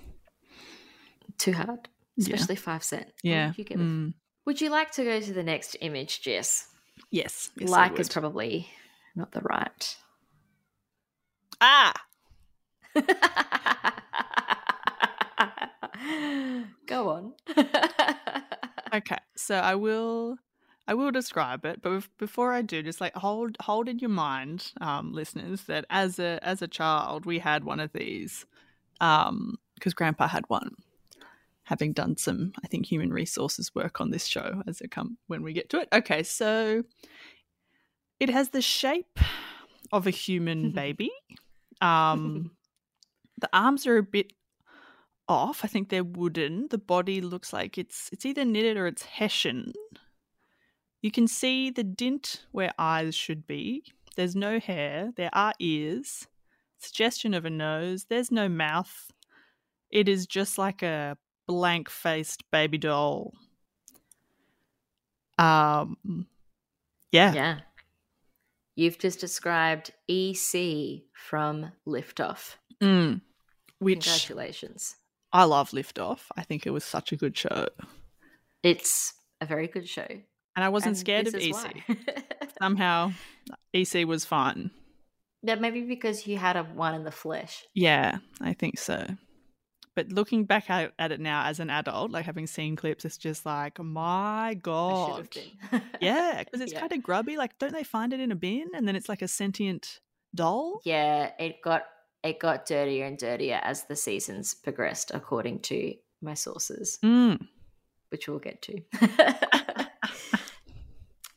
S2: Too hard.
S1: Yeah.
S2: Especially 5 cent. Oh,
S1: Yeah.
S2: You get.
S1: Mm.
S2: Would you like to go to the next image, Jess?
S1: Yes. yes
S2: like is probably not the right.
S1: ah!
S2: Go on.
S1: Okay, so I will, I will describe it, but before I do, just like hold hold in your mind, um, listeners, that as a as a child we had one of these, um, because Grandpa had one, having done some, I think, human resources work on this show as it come when we get to it. Okay, so it has the shape of a human baby. Um, the arms are a bit off. I think they're wooden. The body looks like it's it's either knitted or it's hessian. You can see the dint where eyes should be. There's no hair. There are ears. Suggestion of a nose. There's no mouth. It is just like a blank faced baby doll. Um yeah.
S2: Yeah. You've just described EC from Liftoff.
S1: Mm. Which
S2: Congratulations.
S1: I love Liftoff. I think it was such a good show.
S2: It's a very good show.
S1: And I wasn't
S2: and
S1: scared of EC. Somehow EC was fun.
S2: yeah, maybe because you had a one in the flesh.
S1: Yeah, I think so. But looking back at, at it now as an adult, like having seen clips, it's just like, my God. Yeah, because it's
S2: Yeah.
S1: kind of grubby. Like, don't they find it in a bin and then it's like a sentient doll?
S2: Yeah, it got it got dirtier and dirtier as the seasons progressed, according to my sources,
S1: Mm.
S2: which we'll get to.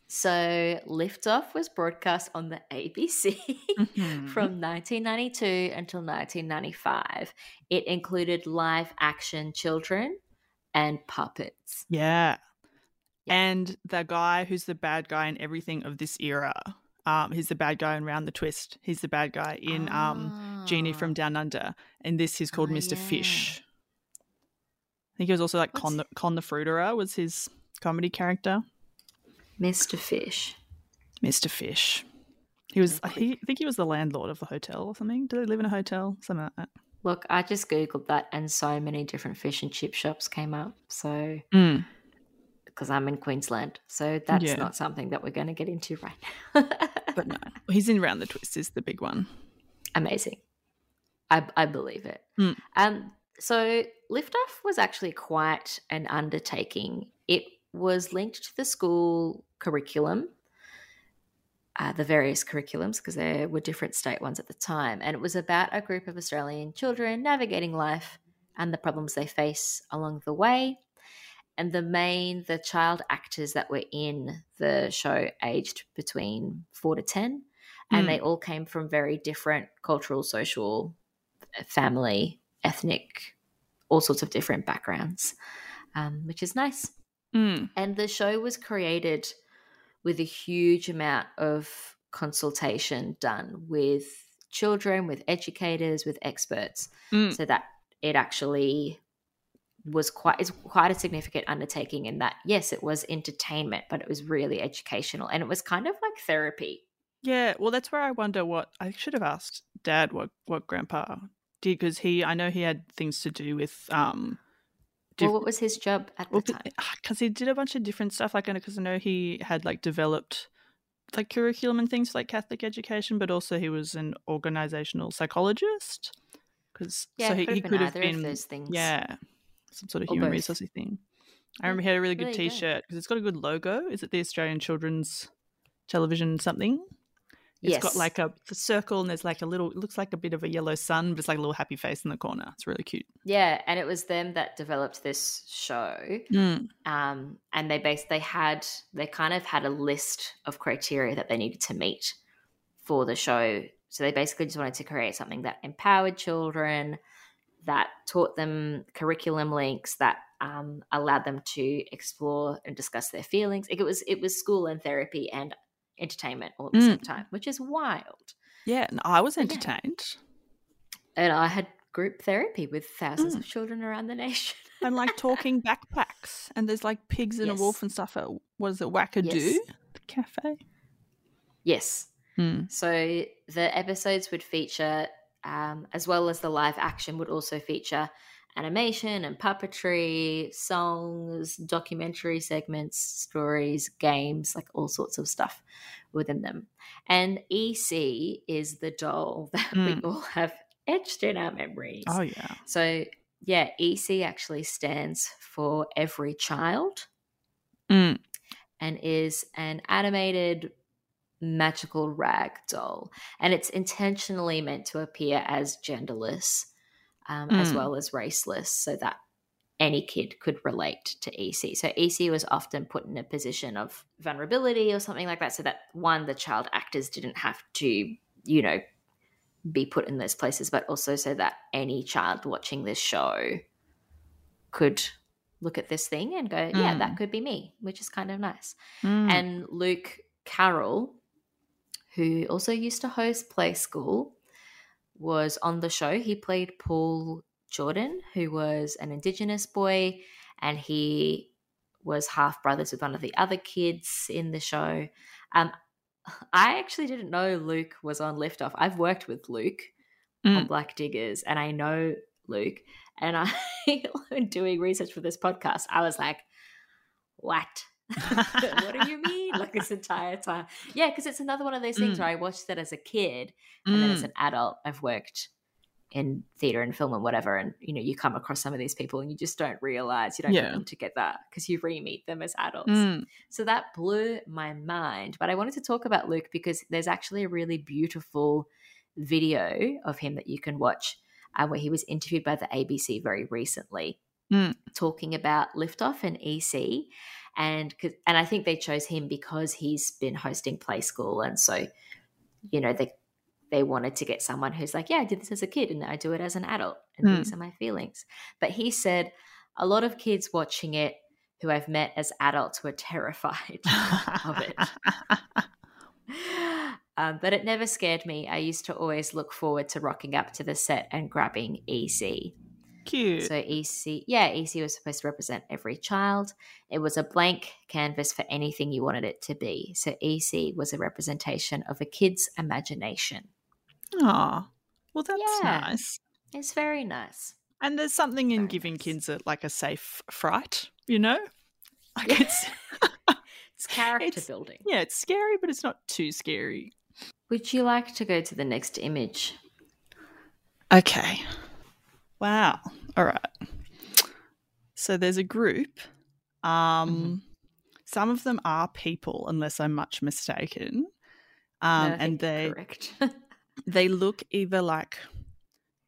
S2: so, Liftoff was broadcast on the ABC
S1: Mhm.
S2: from 1992 until 1995. It included live action children and puppets.
S1: Yeah.
S2: Yeah.
S1: And the guy who's the bad guy in everything of this era. Um, he's the bad guy in Round the Twist. He's the bad guy in um, Genie
S2: Ah.
S1: from Down Under. And this is called
S2: Oh,
S1: Mr.
S2: yeah.
S1: Fish. I think he was also like Con the, Con the Fruiterer was his comedy character.
S2: Mr. Fish.
S1: Mr. Fish. He was,
S2: Very
S1: he, I think he was the landlord of the hotel or something. Do they live in a hotel? Something like that.
S2: Look, I just googled that, and so many different fish and chip shops came up. So,
S1: Mm.
S2: Because I'm in Queensland, so that's
S1: Yeah.
S2: not something that we're going to get into right now.
S1: But no, he's in Round the Twist is the big one.
S2: Amazing. I, I believe it.
S1: Mm.
S2: Um, so Liftoff was actually quite an undertaking. It was linked to the school curriculum, uh, the various curriculums, because there were different state ones at the time. And it was about a group of Australian children navigating life and the problems they face along the way. And the main, the child actors that were in the show aged between four to 10 and
S1: Mm.
S2: they all came from very different cultural, social, family, ethnic, all sorts of different backgrounds, um, which is nice.
S1: Mm.
S2: And the show was created with a huge amount of consultation done with children, with educators, with experts,
S1: Mm.
S2: so that it actually was quite is quite a significant undertaking in that yes it was entertainment but it was really educational and it was kind of like therapy
S1: Yeah, well, that's where I wonder what I should have asked Dad what what Grandpa did because he I know he had things to do with um.
S2: well what was his job at the time
S1: because he did a bunch of different stuff like because I know he had like developed like curriculum and things for, like Catholic education, but also he was an organizational psychologist. Because
S2: Yeah,
S1: so he,
S2: could have been
S1: could have been
S2: those things.
S1: yeah some sort of human
S2: both.
S1: resourcey thing. I remember he had a really good
S2: go.
S1: T-shirt because it's got a good logo. Is it the Australian Children's Television something? It's
S2: yes
S1: got like a, a circle and there's like a little. It looks like a bit of a yellow sun, but it's like a little happy face in the corner. It's really cute.
S2: yeah and it was them that developed this show
S1: Mm.
S2: um, and they based they had they kind of had a list of criteria that they needed to meet for the show so they basically just wanted to create something that empowered children that taught them curriculum links that um, allowed them to explore and discuss their feelings it was it was school and therapy and entertainment all at the
S1: Mm.
S2: same time which is wild
S1: Yeah, and I was
S2: Yeah.
S1: entertained.
S2: and i had group therapy with thousands
S1: Mm.
S2: of children around the nation
S1: and like talking backpacks and there's like pigs and a wolf and stuff at what is it wackadoo
S2: Yes.
S1: the cafe
S2: yes
S1: Hmm.
S2: So the episodes would feature, um, as well as the live action, would also feature animation and puppetry, songs, documentary segments, stories, games, like all sorts of stuff within them. And EC is the doll that we
S1: Mm.
S2: all have etched in our memories.
S1: oh yeah
S2: So, yeah, EC actually stands for every child
S1: Mm.
S2: and is an animated magical rag doll. And it's intentionally meant to appear as genderless um, as
S1: Mm.
S2: well as raceless so that any kid could relate to EC. So EC was often put in a position of vulnerability or something like that. So that one, the child actors didn't have to, you know, be put in those places, but also so that any child watching this show could look at this thing and go, yeah, that
S1: Mm.
S2: could be me, which is kind of nice.
S1: Mm.
S2: And Luke Carroll, who also used to host Play School, was on the show. He played Paul Jordan, who was an Indigenous boy, and he was half brothers with one of the other kids in the show. Um, I actually didn't know Luke was on Liftoff. I've worked with Luke on
S1: Mm.
S2: Black Diggers, and I know Luke. And I, doing research for this podcast, I was like, "What? What do you mean?" Like this entire time, yeah, because it's another one of those things
S1: Mm.
S2: where I watched that as a kid, and then as
S1: Mm.
S2: an adult, I've worked in theater and film and whatever, and you know, you come across some of these people, and you just don't realize you don't
S1: Yeah.
S2: put them together because you re-meet them as adults.
S1: Mm.
S2: So that blew my mind. But I wanted to talk about Luke because there's actually a really beautiful video of him that you can watch uh, where he was interviewed by the ABC very recently
S1: Mm.
S2: talking about Liftoff and EC. And, 'cause- and I think they chose him because he's been hosting Play School. And so, you know, they, they wanted to get someone who's like, yeah, I did this as a kid and I do it as an adult. And
S1: Mm.
S2: these are my feelings. But he said a lot of kids watching it who I've met as adults were terrified of it. Um, but it never scared me. I used to always look forward to rocking up to the set and grabbing EC.
S1: Cute.
S2: So EC, yeah, EC was supposed to represent every child. It was a blank canvas for anything you wanted it to be. So EC was a representation of a kid's imagination.
S1: Aw. Well, that's
S2: Yeah.
S1: nice.
S2: It's very nice.
S1: And there's something in
S2: Very
S1: giving
S2: nice.
S1: kids a, like a safe fright, you know? Like
S2: Yeah.
S1: it's
S2: It's character
S1: It's-
S2: building.
S1: yeah, it's scary, but it's not too scary.
S2: Would you like to go to the next image?
S1: Okay. Wow. All right. So there's a group. Um some of them are people unless I'm much mistaken. Um
S2: No,
S1: and they
S2: correct.
S1: they look either like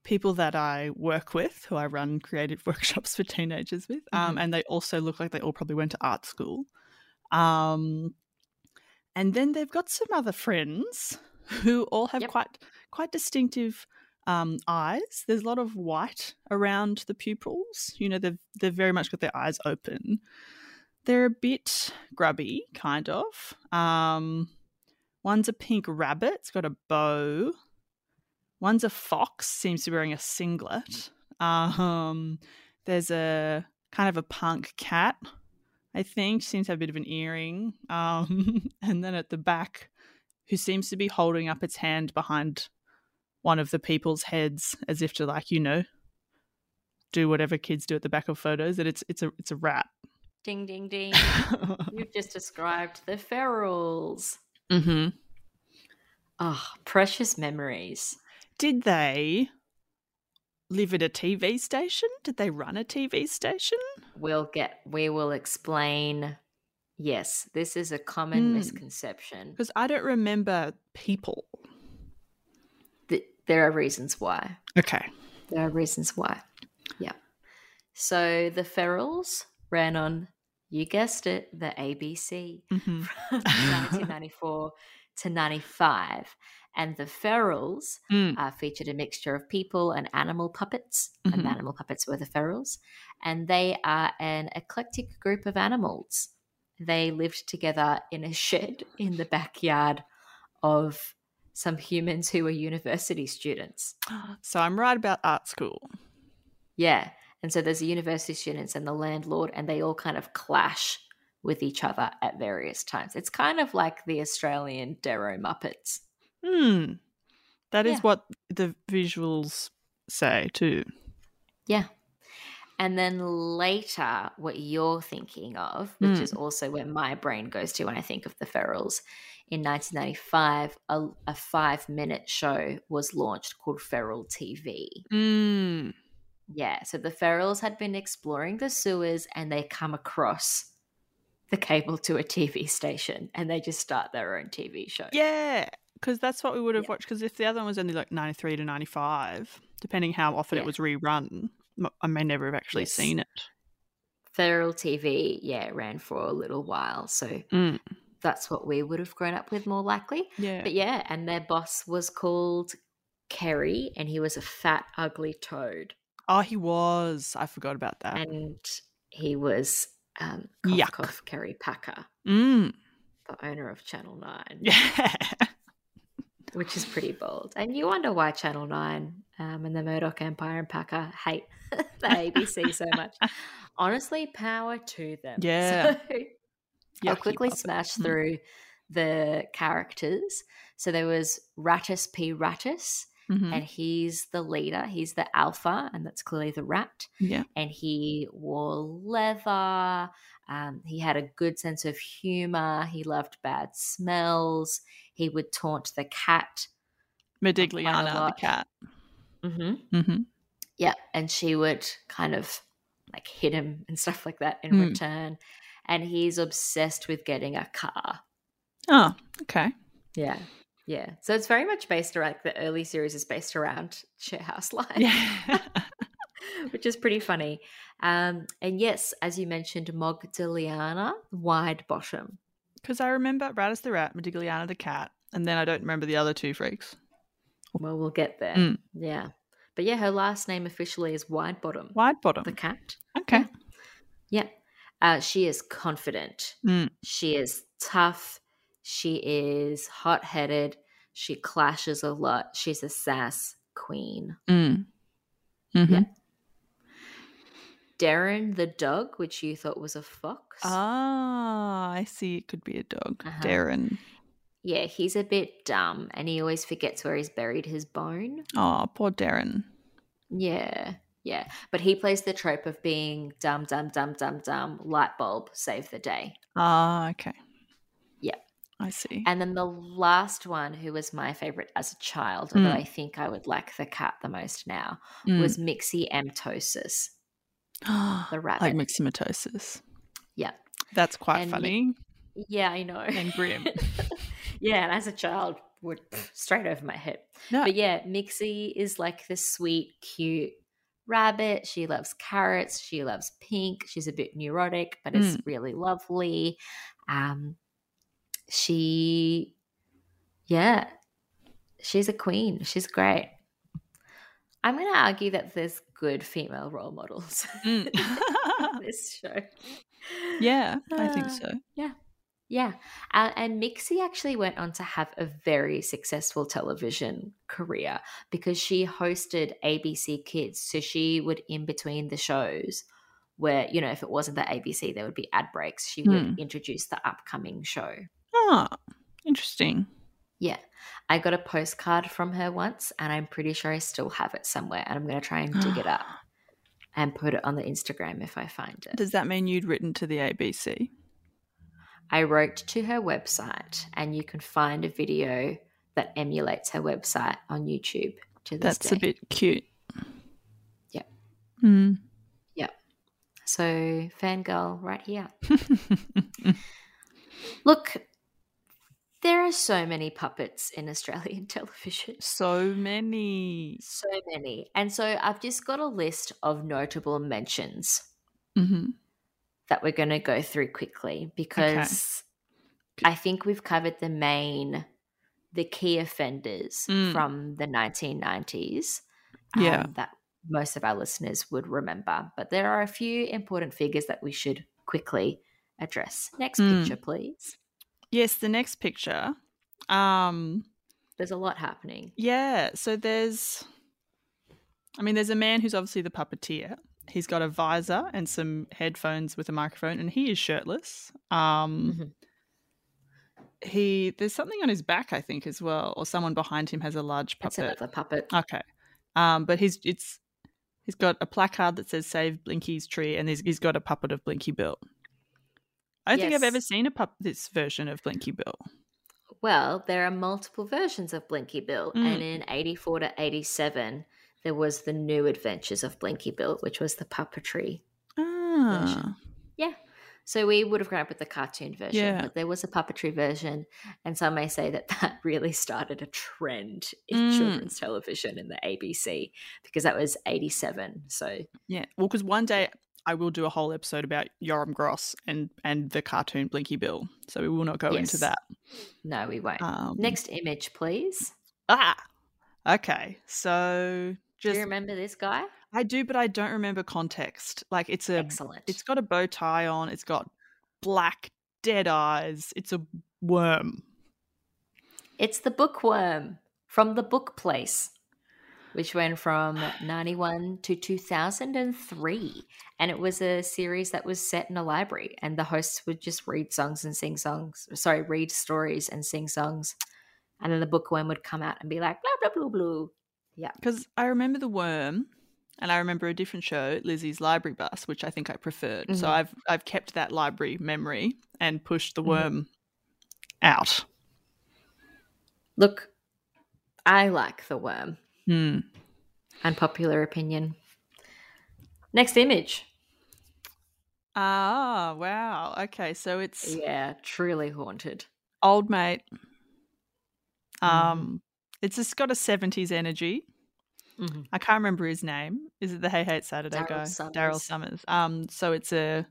S1: people that I work with, who I run creative workshops for teenagers with, um,
S2: Mhm.
S1: and they also look like they all probably went to art school. Um, and then they've got some other friends who all have
S2: Yep.
S1: quite quite distinctive um, eyes. There's a lot of white around the pupils. You know, they've they've very much got their eyes open. They're a bit grubby, kind of. Um, one's a pink rabbit. It's got a bow. One's a fox. Seems to be wearing a singlet. Um, there's a kind of a punk cat. I think seems to have a bit of an earring. Um, and then at the back, who seems to be holding up its hand behind one of the people's heads, as if to like you know, do whatever kids do at the back of photos. That it's it's a it's a rat.
S2: ding, ding, ding. You've just described the ferals.
S1: mm-hmm.
S2: Oh, precious memories.
S1: Did they live at a TV station? Did they run a TV station?
S2: We'll get, we will explain. Yes, this is a common
S1: Hmm.
S2: misconception.
S1: Because I don't remember people.
S2: Th- there are reasons why.
S1: Okay.
S2: There are reasons why. Yeah. So the ferals ran on, you guessed it, the ABC
S1: hmm
S2: from 1994 to 95. And the ferals
S1: Mm.
S2: uh, featured a mixture of people and animal puppets, and
S1: Mhm.
S2: the animal puppets were the ferals. And they are an eclectic group of animals. They lived together in a shed in the backyard of some humans who were university students.
S1: So I'm right about art school.
S2: Yeah. And so there's the university students and the landlord, and they all kind of clash with each other at various times. It's kind of like the Australian Darrow Muppets.
S1: Hmm. That is
S2: Yeah.
S1: what the visuals say too.
S2: Yeah. And then later, what you're thinking of, which
S1: Mm.
S2: is also where my brain goes to when I think of the ferals, in 1995, a, a five minute show was launched called Feral TV.
S1: Mm.
S2: Yeah. So the ferals had been exploring the sewers and they come across the cable to a TV station and they just start their own TV show.
S1: Yeah, because that's what we would have
S2: Yeah.
S1: watched. Because if the other one was only like 93 to 95, depending how often
S2: Yeah.
S1: it was rerun, I may never have actually
S2: Yes.
S1: seen it.
S2: Feral TV, yeah, ran for a little while. So
S1: Mm.
S2: That's what we would have grown up with more likely.
S1: Yeah.
S2: But yeah, and their boss was called Kerry, and he was a fat, ugly toad.
S1: Oh, he was. I forgot about that.
S2: And he was um, cough, cough, Kerry Packer,
S1: Mm.
S2: the owner of Channel 9,
S1: Yeah.
S2: which is pretty bold. And you wonder why Channel 9 um, and the Murdoch Empire and Packer hate the ABC so much. Honestly, power to them.
S1: Yeah.
S2: So I'll
S1: Yucky
S2: quickly smash
S1: Mm.
S2: through the characters. So there was Rattus P. Rattus,
S1: Mhm.
S2: and he's the leader. He's the alpha, and that's clearly the rat.
S1: Yeah.
S2: And he wore leather. Um, he had a good sense of humor. He loved bad smells. He would taunt the cat.
S1: Modigliana, the cat.
S2: Mm-hmm.
S1: Mm-hmm.
S2: Yeah, and she would kind of like hit him and stuff like that in
S1: Mm.
S2: return. And he's obsessed with getting a car.
S1: Oh, okay.
S2: Yeah. Yeah. So it's very much based around the early series is based around Sharehouse Life.
S1: Yeah.
S2: which is pretty funny. Um, and yes, as you mentioned, Modigliana, wide bottom.
S1: Because I remember Rattus the rat, Modigliana the cat, and then I don't remember the other two freaks.
S2: Well, we'll get there.
S1: Mm.
S2: Yeah. But yeah, her last name officially is Wide Bottom,
S1: Wide bottom.
S2: the cat.
S1: Okay.
S2: Yeah. Uh, she is confident.
S1: Mm.
S2: She is tough. She is hot headed. She clashes a lot. She's a sass queen.
S1: Mm. Mhm.
S2: Yeah. Darren the dog, which you thought was a fox.
S1: Ah, I see. It could be a dog.
S2: Uh-huh.
S1: Darren.
S2: Yeah, he's a bit dumb and he always forgets where he's buried his bone.
S1: Oh, poor Darren.
S2: Yeah, yeah. But he plays the trope of being dumb, dumb, dumb, dumb, dumb, light bulb, save the day.
S1: Ah, okay.
S2: Yeah.
S1: I see.
S2: And then the last one, who was my favorite as a child, although
S1: Mm.
S2: I think I would like the cat the most now,
S1: Mm.
S2: was Mixie Mtosis, the rabbit.
S1: like myxomatosis.
S2: Yeah.
S1: That's quite
S2: And
S1: funny
S2: yeah, I know.
S1: and grim.
S2: yeah, and as a child, would straight over my head.
S1: No.
S2: But yeah, Mixie is like the sweet, cute rabbit. She loves carrots. She loves pink. She's a bit neurotic, but is really lovely. Um, she, yeah, she's a queen. She's great. I'm going to argue that there's good female role models
S1: Mm.
S2: in this show.
S1: yeah, I think
S2: Uh,
S1: so.
S2: Yeah. Uh, and Mixie actually went on to have a very successful television career because she hosted ABC Kids. So she would, in between the shows, where, you know, if it wasn't the ABC, there would be ad breaks, she would
S1: Hmm.
S2: introduce the upcoming show.
S1: Ah, interesting.
S2: Yeah. I got a postcard from her once and I'm pretty sure I still have it somewhere. And I'm going to try and dig it up and put it on the Instagram if I find it.
S1: Does that mean you'd written to the ABC?
S2: I wrote to her website, and you can find a video that emulates her website on YouTube to this
S1: That's
S2: day.
S1: a bit cute.
S2: Yeah.
S1: Mm.
S2: so fangirl right here. Look, there are so many puppets in Australian television.
S1: so many.
S2: So many. And so I've just got a list of notable mentions
S1: hmm
S2: that we're going to go through quickly because I think we've covered the main, the key offenders
S1: Mm.
S2: from the 1990s
S1: Yeah.
S2: um, that most of our listeners would remember. But there are a few important figures that we should quickly address. Next
S1: Mm.
S2: picture, please.
S1: Yes, the next picture. Um,
S2: There's a lot happening.
S1: yeah, so there's I mean, there's a man who's obviously the puppeteer. He's got a visor and some headphones with a microphone, and he is shirtless. Um,
S2: Mhm.
S1: he there's something on his back, I think, as well, or someone behind him has a large
S2: That's
S1: puppet.
S2: another puppet.
S1: Okay, um, but he's it's he's got a placard that says "Save Blinky's tree," and he's, he's got a puppet of Blinky Bill. I don't think I've ever seen a pup this version of Blinky Bill.
S2: Well, there are multiple versions of Blinky Bill,
S1: Mm.
S2: and in 84 to 87, there was the new adventures of Blinky Bill, which was the puppetry
S1: Ah,
S2: Yeah. So we would have grown up with the cartoon version,
S1: Yeah.
S2: but there was a puppetry version, and some may say that that really started a trend in
S1: Mm.
S2: children's television in the ABC because that was 87. So
S1: yeah. Well, because one day I will do a whole episode about Yoram Gross and and the cartoon Blinky Bill. So we will not go into that.
S2: No, we won't.
S1: Um,
S2: Next image, please.
S1: Ah, okay. So
S2: Do you remember this guy?
S1: I do, but I don't remember context. Like it's a
S2: Excellent.
S1: it's got a bow tie on. It's got black dead eyes. It's a worm.
S2: It's the bookworm from the book place, which went from 91 to 2003. And it was a series that was set in a library, and the hosts would just read songs and sing songs. Sorry, read stories and sing songs. And then the bookworm would come out and be like, blah, blah, blah, blah. Yeah.
S1: Because I remember the worm, and I remember a different show, Lizzie's Library Bus, which I think I preferred. So
S2: Mhm.
S1: I've I've kept that library memory and pushed the
S2: Mhm.
S1: worm out.
S2: Look, I like the worm.
S1: Hmm.
S2: Unpopular opinion. Next image.
S1: Ah, wow. Okay, so it's
S2: Yeah, truly haunted.
S1: old mate.
S2: Mm-hmm.
S1: Um, it's just got a seventies energy.
S2: Mhm.
S1: I can't remember his name. Is it the Hey Hate Saturday
S2: Daryl
S1: guy? Daryl Somers. Um, so it's a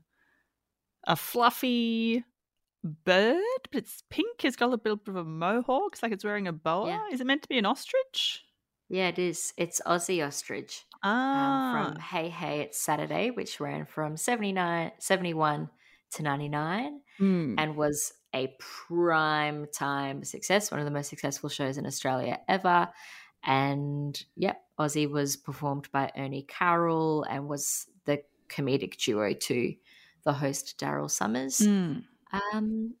S1: a fluffy bird, but it's pink. It's got a bit of a mohawk. It's like it's wearing a boa.
S2: Yeah.
S1: Is it meant to be an ostrich?
S2: Yeah, it is. It's Aussie Ostrich.
S1: Ah,
S2: um, from Hey Hey It's Saturday, which ran from 79, 71 to 99
S1: Hmm.
S2: and was a prime time success, one of the most successful shows in Australia ever. And yep, Aussie was performed by Ernie Carroll and was the comedic duo to the host Daryl Somers.
S1: Hmm.
S2: Um,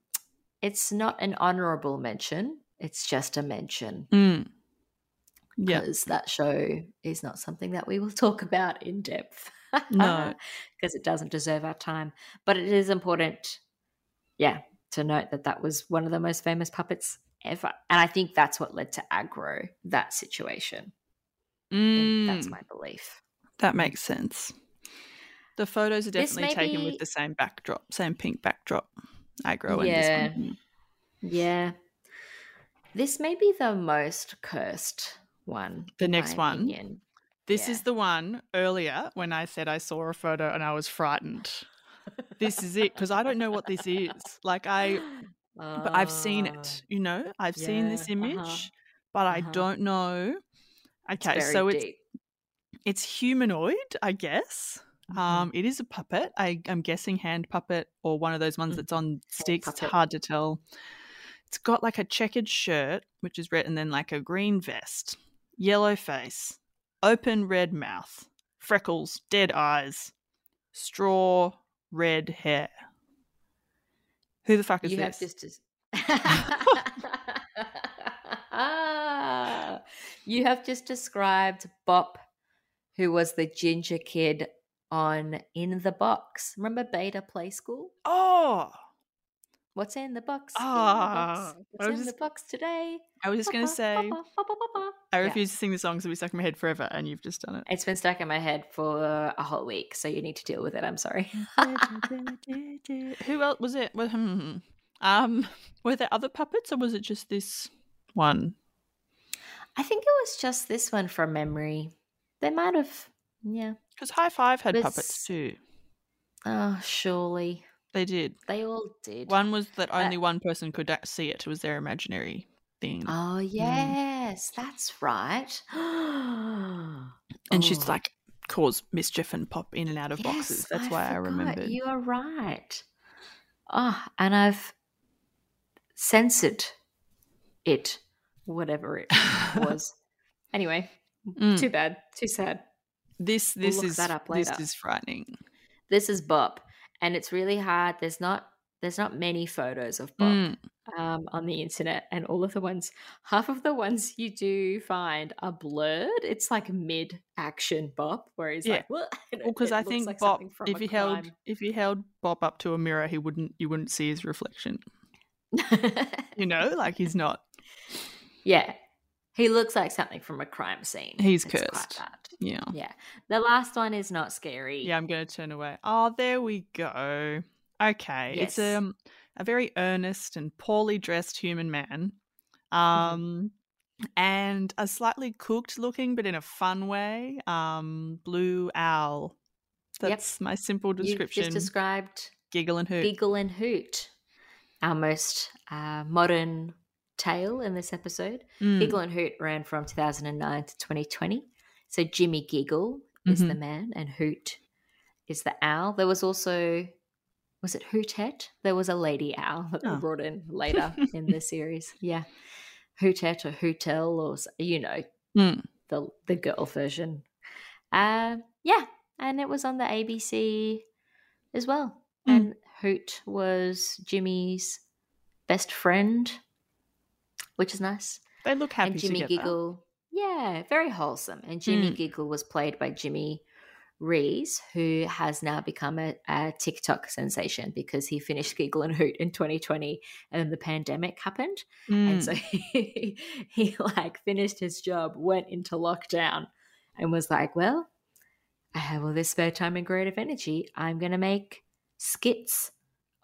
S2: it's not an honorable mention, it's just a mention.
S1: Yeah.
S2: because that show is not something that we will talk about in depth.
S1: No.
S2: because it doesn't deserve our time. But it is important, yeah, to note that that was one of the most famous puppets ever. And I think that's what led to Agro, that situation. And That's
S1: Mm.
S2: my belief.
S1: That makes sense. The photos are definitely taken
S2: be-
S1: with the same backdrop, same pink backdrop. Agro and
S2: Yeah.
S1: this one.
S2: Yeah. This may be the most cursed one.
S1: The next one?
S2: opinion.
S1: This
S2: Yeah.
S1: is the one earlier when I said I saw a photo and I was frightened. This is it because I don't know what this is. Like I, but I've seen
S2: Ah,
S1: it. You know, I've seen this
S2: yeah, uh-huh,
S1: image, but I
S2: uh-huh.
S1: don't know. Okay,
S2: very
S1: so it's
S2: deep.
S1: it's humanoid, I guess.
S2: Mhm.
S1: Um, it is a puppet. I, I'm guessing hand puppet or one of those ones
S2: Mm,
S1: that's on sticks. It's hard to tell. It's got like a checkered shirt, which is red, and then like a green vest, yellow face, open red mouth, freckles, dead eyes, straw red hair. Who the fuck is
S2: you
S1: this?
S2: have just des- you have just described Bop, who was the ginger kid on In the Box. Remember Beta Play School?
S1: oh,
S2: What's in the box?
S1: Ah,
S2: in the box.
S1: I
S2: What's
S1: was
S2: in the box today?
S1: I was just gonna say I
S2: Yeah.
S1: refuse to sing the song, so we stuck in my head forever, and you've just done it.
S2: It's been stuck in my head for a whole week, so you need to deal with it. I'm sorry.
S1: Who else was it? Hmm. Um, were there other puppets, or was it just this one?
S2: I think it was just this one from memory. They might have, yeah.
S1: Because Hi-5 had puppets too.
S2: Oh, surely
S1: They did.
S2: they all did.
S1: One was that only one person could see it. It was their imaginary thing.
S2: Oh yes, that's right.
S1: and she's
S2: Oh,
S1: like cause mischief and pop in and out of boxes.
S2: yes,
S1: That's why I
S2: forgot.
S1: remembered.
S2: You are right. Oh, and I've censored it, whatever it was. anyway,
S1: Mm.
S2: too bad, too sad.
S1: This
S2: We'll
S1: this
S2: look
S1: is
S2: that up later.
S1: this is frightening.
S2: This is Bop, and it's really hard. There's not there's not many photos of Bop.
S1: Mm.
S2: um, on the internet, and all of the ones, half of the ones you do find are blurred. It's like mid action Bop, where he's
S1: Yeah.
S2: like, "What?"
S1: Well, because I think
S2: like
S1: Bob, if
S2: a
S1: he held if he held Bob up to a mirror, he wouldn't you wouldn't see his reflection. You know, like he's not.
S2: yeah, he looks like something from a crime scene.
S1: He's
S2: It's
S1: cursed. Yeah.
S2: Yeah, the last one is not scary.
S1: Yeah, I'm going to turn away. Oh, there we go. Okay. It's
S2: Yes.
S1: um, a very earnest and poorly dressed human man.
S2: Mm-hmm.
S1: Um, and a slightly cooked looking, but in a fun way, um, blue owl. That's my simple description.
S2: You've just described
S1: Giggle and hoot.
S2: Giggle and Hoot, our most uh, modern tale in this episode.
S1: Mm.
S2: Giggle and Hoot ran from 2009 to 2020. So Jimmy Giggle is the
S1: Mhm.
S2: man and Hoot is the owl. There was also, was it Hootet? There was a lady owl that
S1: Oh.
S2: we brought in later in the series. Yeah. Hootet or Hootel or, you know,
S1: Mm.
S2: the, the girl version. Uh, yeah. And it was on the ABC as well.
S1: Mm.
S2: And Hoot was Jimmy's best friend, which is nice
S1: They look happy
S2: and Jimmy
S1: together.
S2: Giggle, yeah, very wholesome. And Jimmy
S1: Mm.
S2: Giggle was played by Jimmy Rees, who has now become a, a TikTok sensation because he finished Giggle and Hoot in 2020, and then the pandemic happened, and so
S1: Mm.
S2: he, he like finished his job, went into lockdown, and was like, "Well, I have all this spare time and creative energy. I'm gonna make skits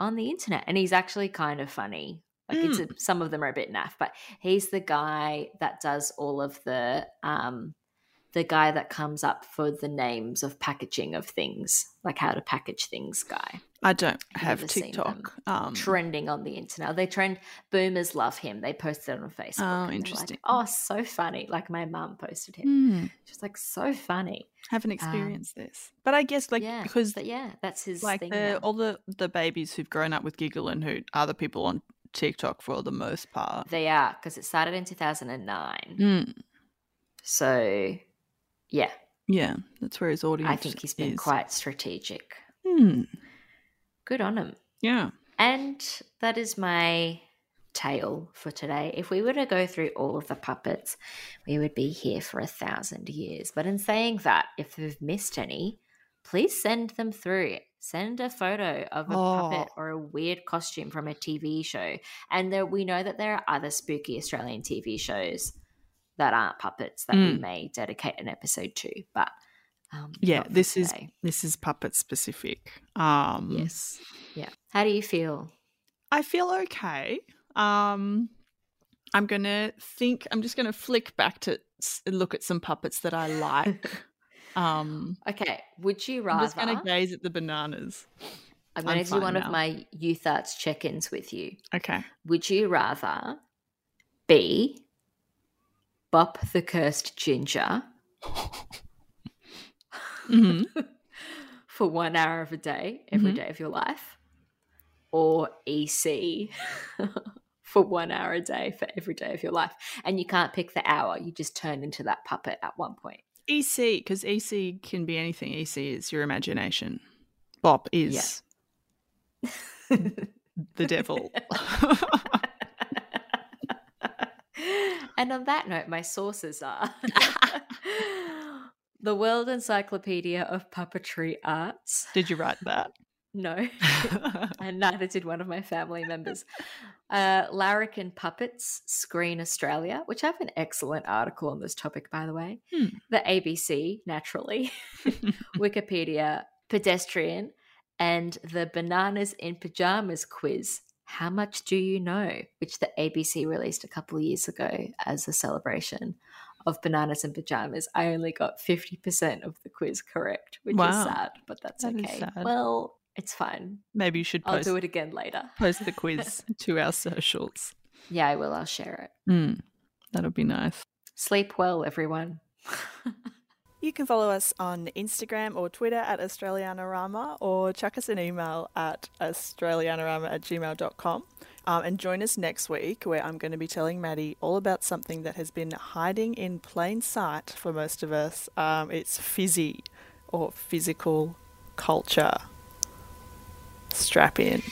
S2: on the internet." And he's actually kind of funny. Like it's a, some of them are a bit naff, but he's the guy that does all of the um the guy that comes up for the names of packaging of things, like how to package things guy.
S1: I don't
S2: I've
S1: have
S2: never seen them.
S1: TikTok. Um,
S2: Trending on the internet. They trend boomers love him. They posted it on Facebook.
S1: Oh,
S2: and they were
S1: interesting.
S2: Like, oh, so funny. Like my mum posted him.
S1: mm,
S2: She's like, so funny.
S1: haven't experienced this, but I guess like
S2: Um, yeah.
S1: because
S2: yeah, that's his
S1: like
S2: thing.
S1: the, all the the babies who've grown up with Giggle and who are the people on TikTok for the most part.
S2: They are because it started in 2009.
S1: Mm,
S2: So yeah,
S1: yeah, that's where his audience.
S2: I think he's been
S1: is.
S2: quite strategic.
S1: Mm,
S2: Good on him.
S1: yeah.
S2: And that is my tale for today. If we were to go through all of the puppets, we would be here for a thousand years. But in saying that, if we've missed any, please send them through. Send a photo of a puppet
S1: Oh.
S2: or a weird costume from a TV show. And there, we know that there are other spooky Australian TV shows that aren't puppets that we
S1: Mm.
S2: may dedicate an episode to. But um,
S1: Yeah, this is this is puppet specific. Um,
S2: yes, yeah. How do you feel?
S1: I feel okay. Um, I'm gonna think. I'm just gonna flick back to look at some puppets that I like. um,
S2: Okay, would you rather?
S1: I'm just gonna gaze at the bananas.
S2: I'm going to do one
S1: now.
S2: of my youth arts check-ins with you.
S1: Okay.
S2: Would you rather be Bop the Cursed Ginger
S1: hmm
S2: for one hour of a day, every
S1: Mhm.
S2: day of your life, or EC for one hour a day for every day of your life? And you can't pick the hour; you just turn into that puppet at one point.
S1: EC, because EC can be anything. EC is your imagination. Bop is the devil.
S2: and on that note, my sources are the World Encyclopedia of Puppetry Arts.
S1: Did you write that?
S2: No, and neither did one of my family members. Uh, Larrikin Puppets, Screen Australia, which I have an excellent article on this topic, by the way.
S1: Hmm.
S2: The ABC, naturally. Wikipedia, Pedestrian, and the Bananas in Pajamas quiz. How much do you know? Which the ABC released a couple of years ago as a celebration of bananas in pajamas. I only got 50% of the quiz correct, which is sad, but that's
S1: That
S2: okay. Well, it's fine.
S1: Maybe you should
S2: I'll
S1: post,
S2: do it again later.
S1: post the quiz to our socials.
S2: Yeah, I will. I'll share it.
S1: Mm, that'll be nice.
S2: Sleep well, everyone.
S4: You can follow us on Instagram or Twitter at Australianarama or chuck us an email at australianarama at gmail.com. Um, and join us next week where I'm going to be telling Maddie all about something that has been hiding in plain sight for most of us. Um, it's physie or physical culture. Strap in.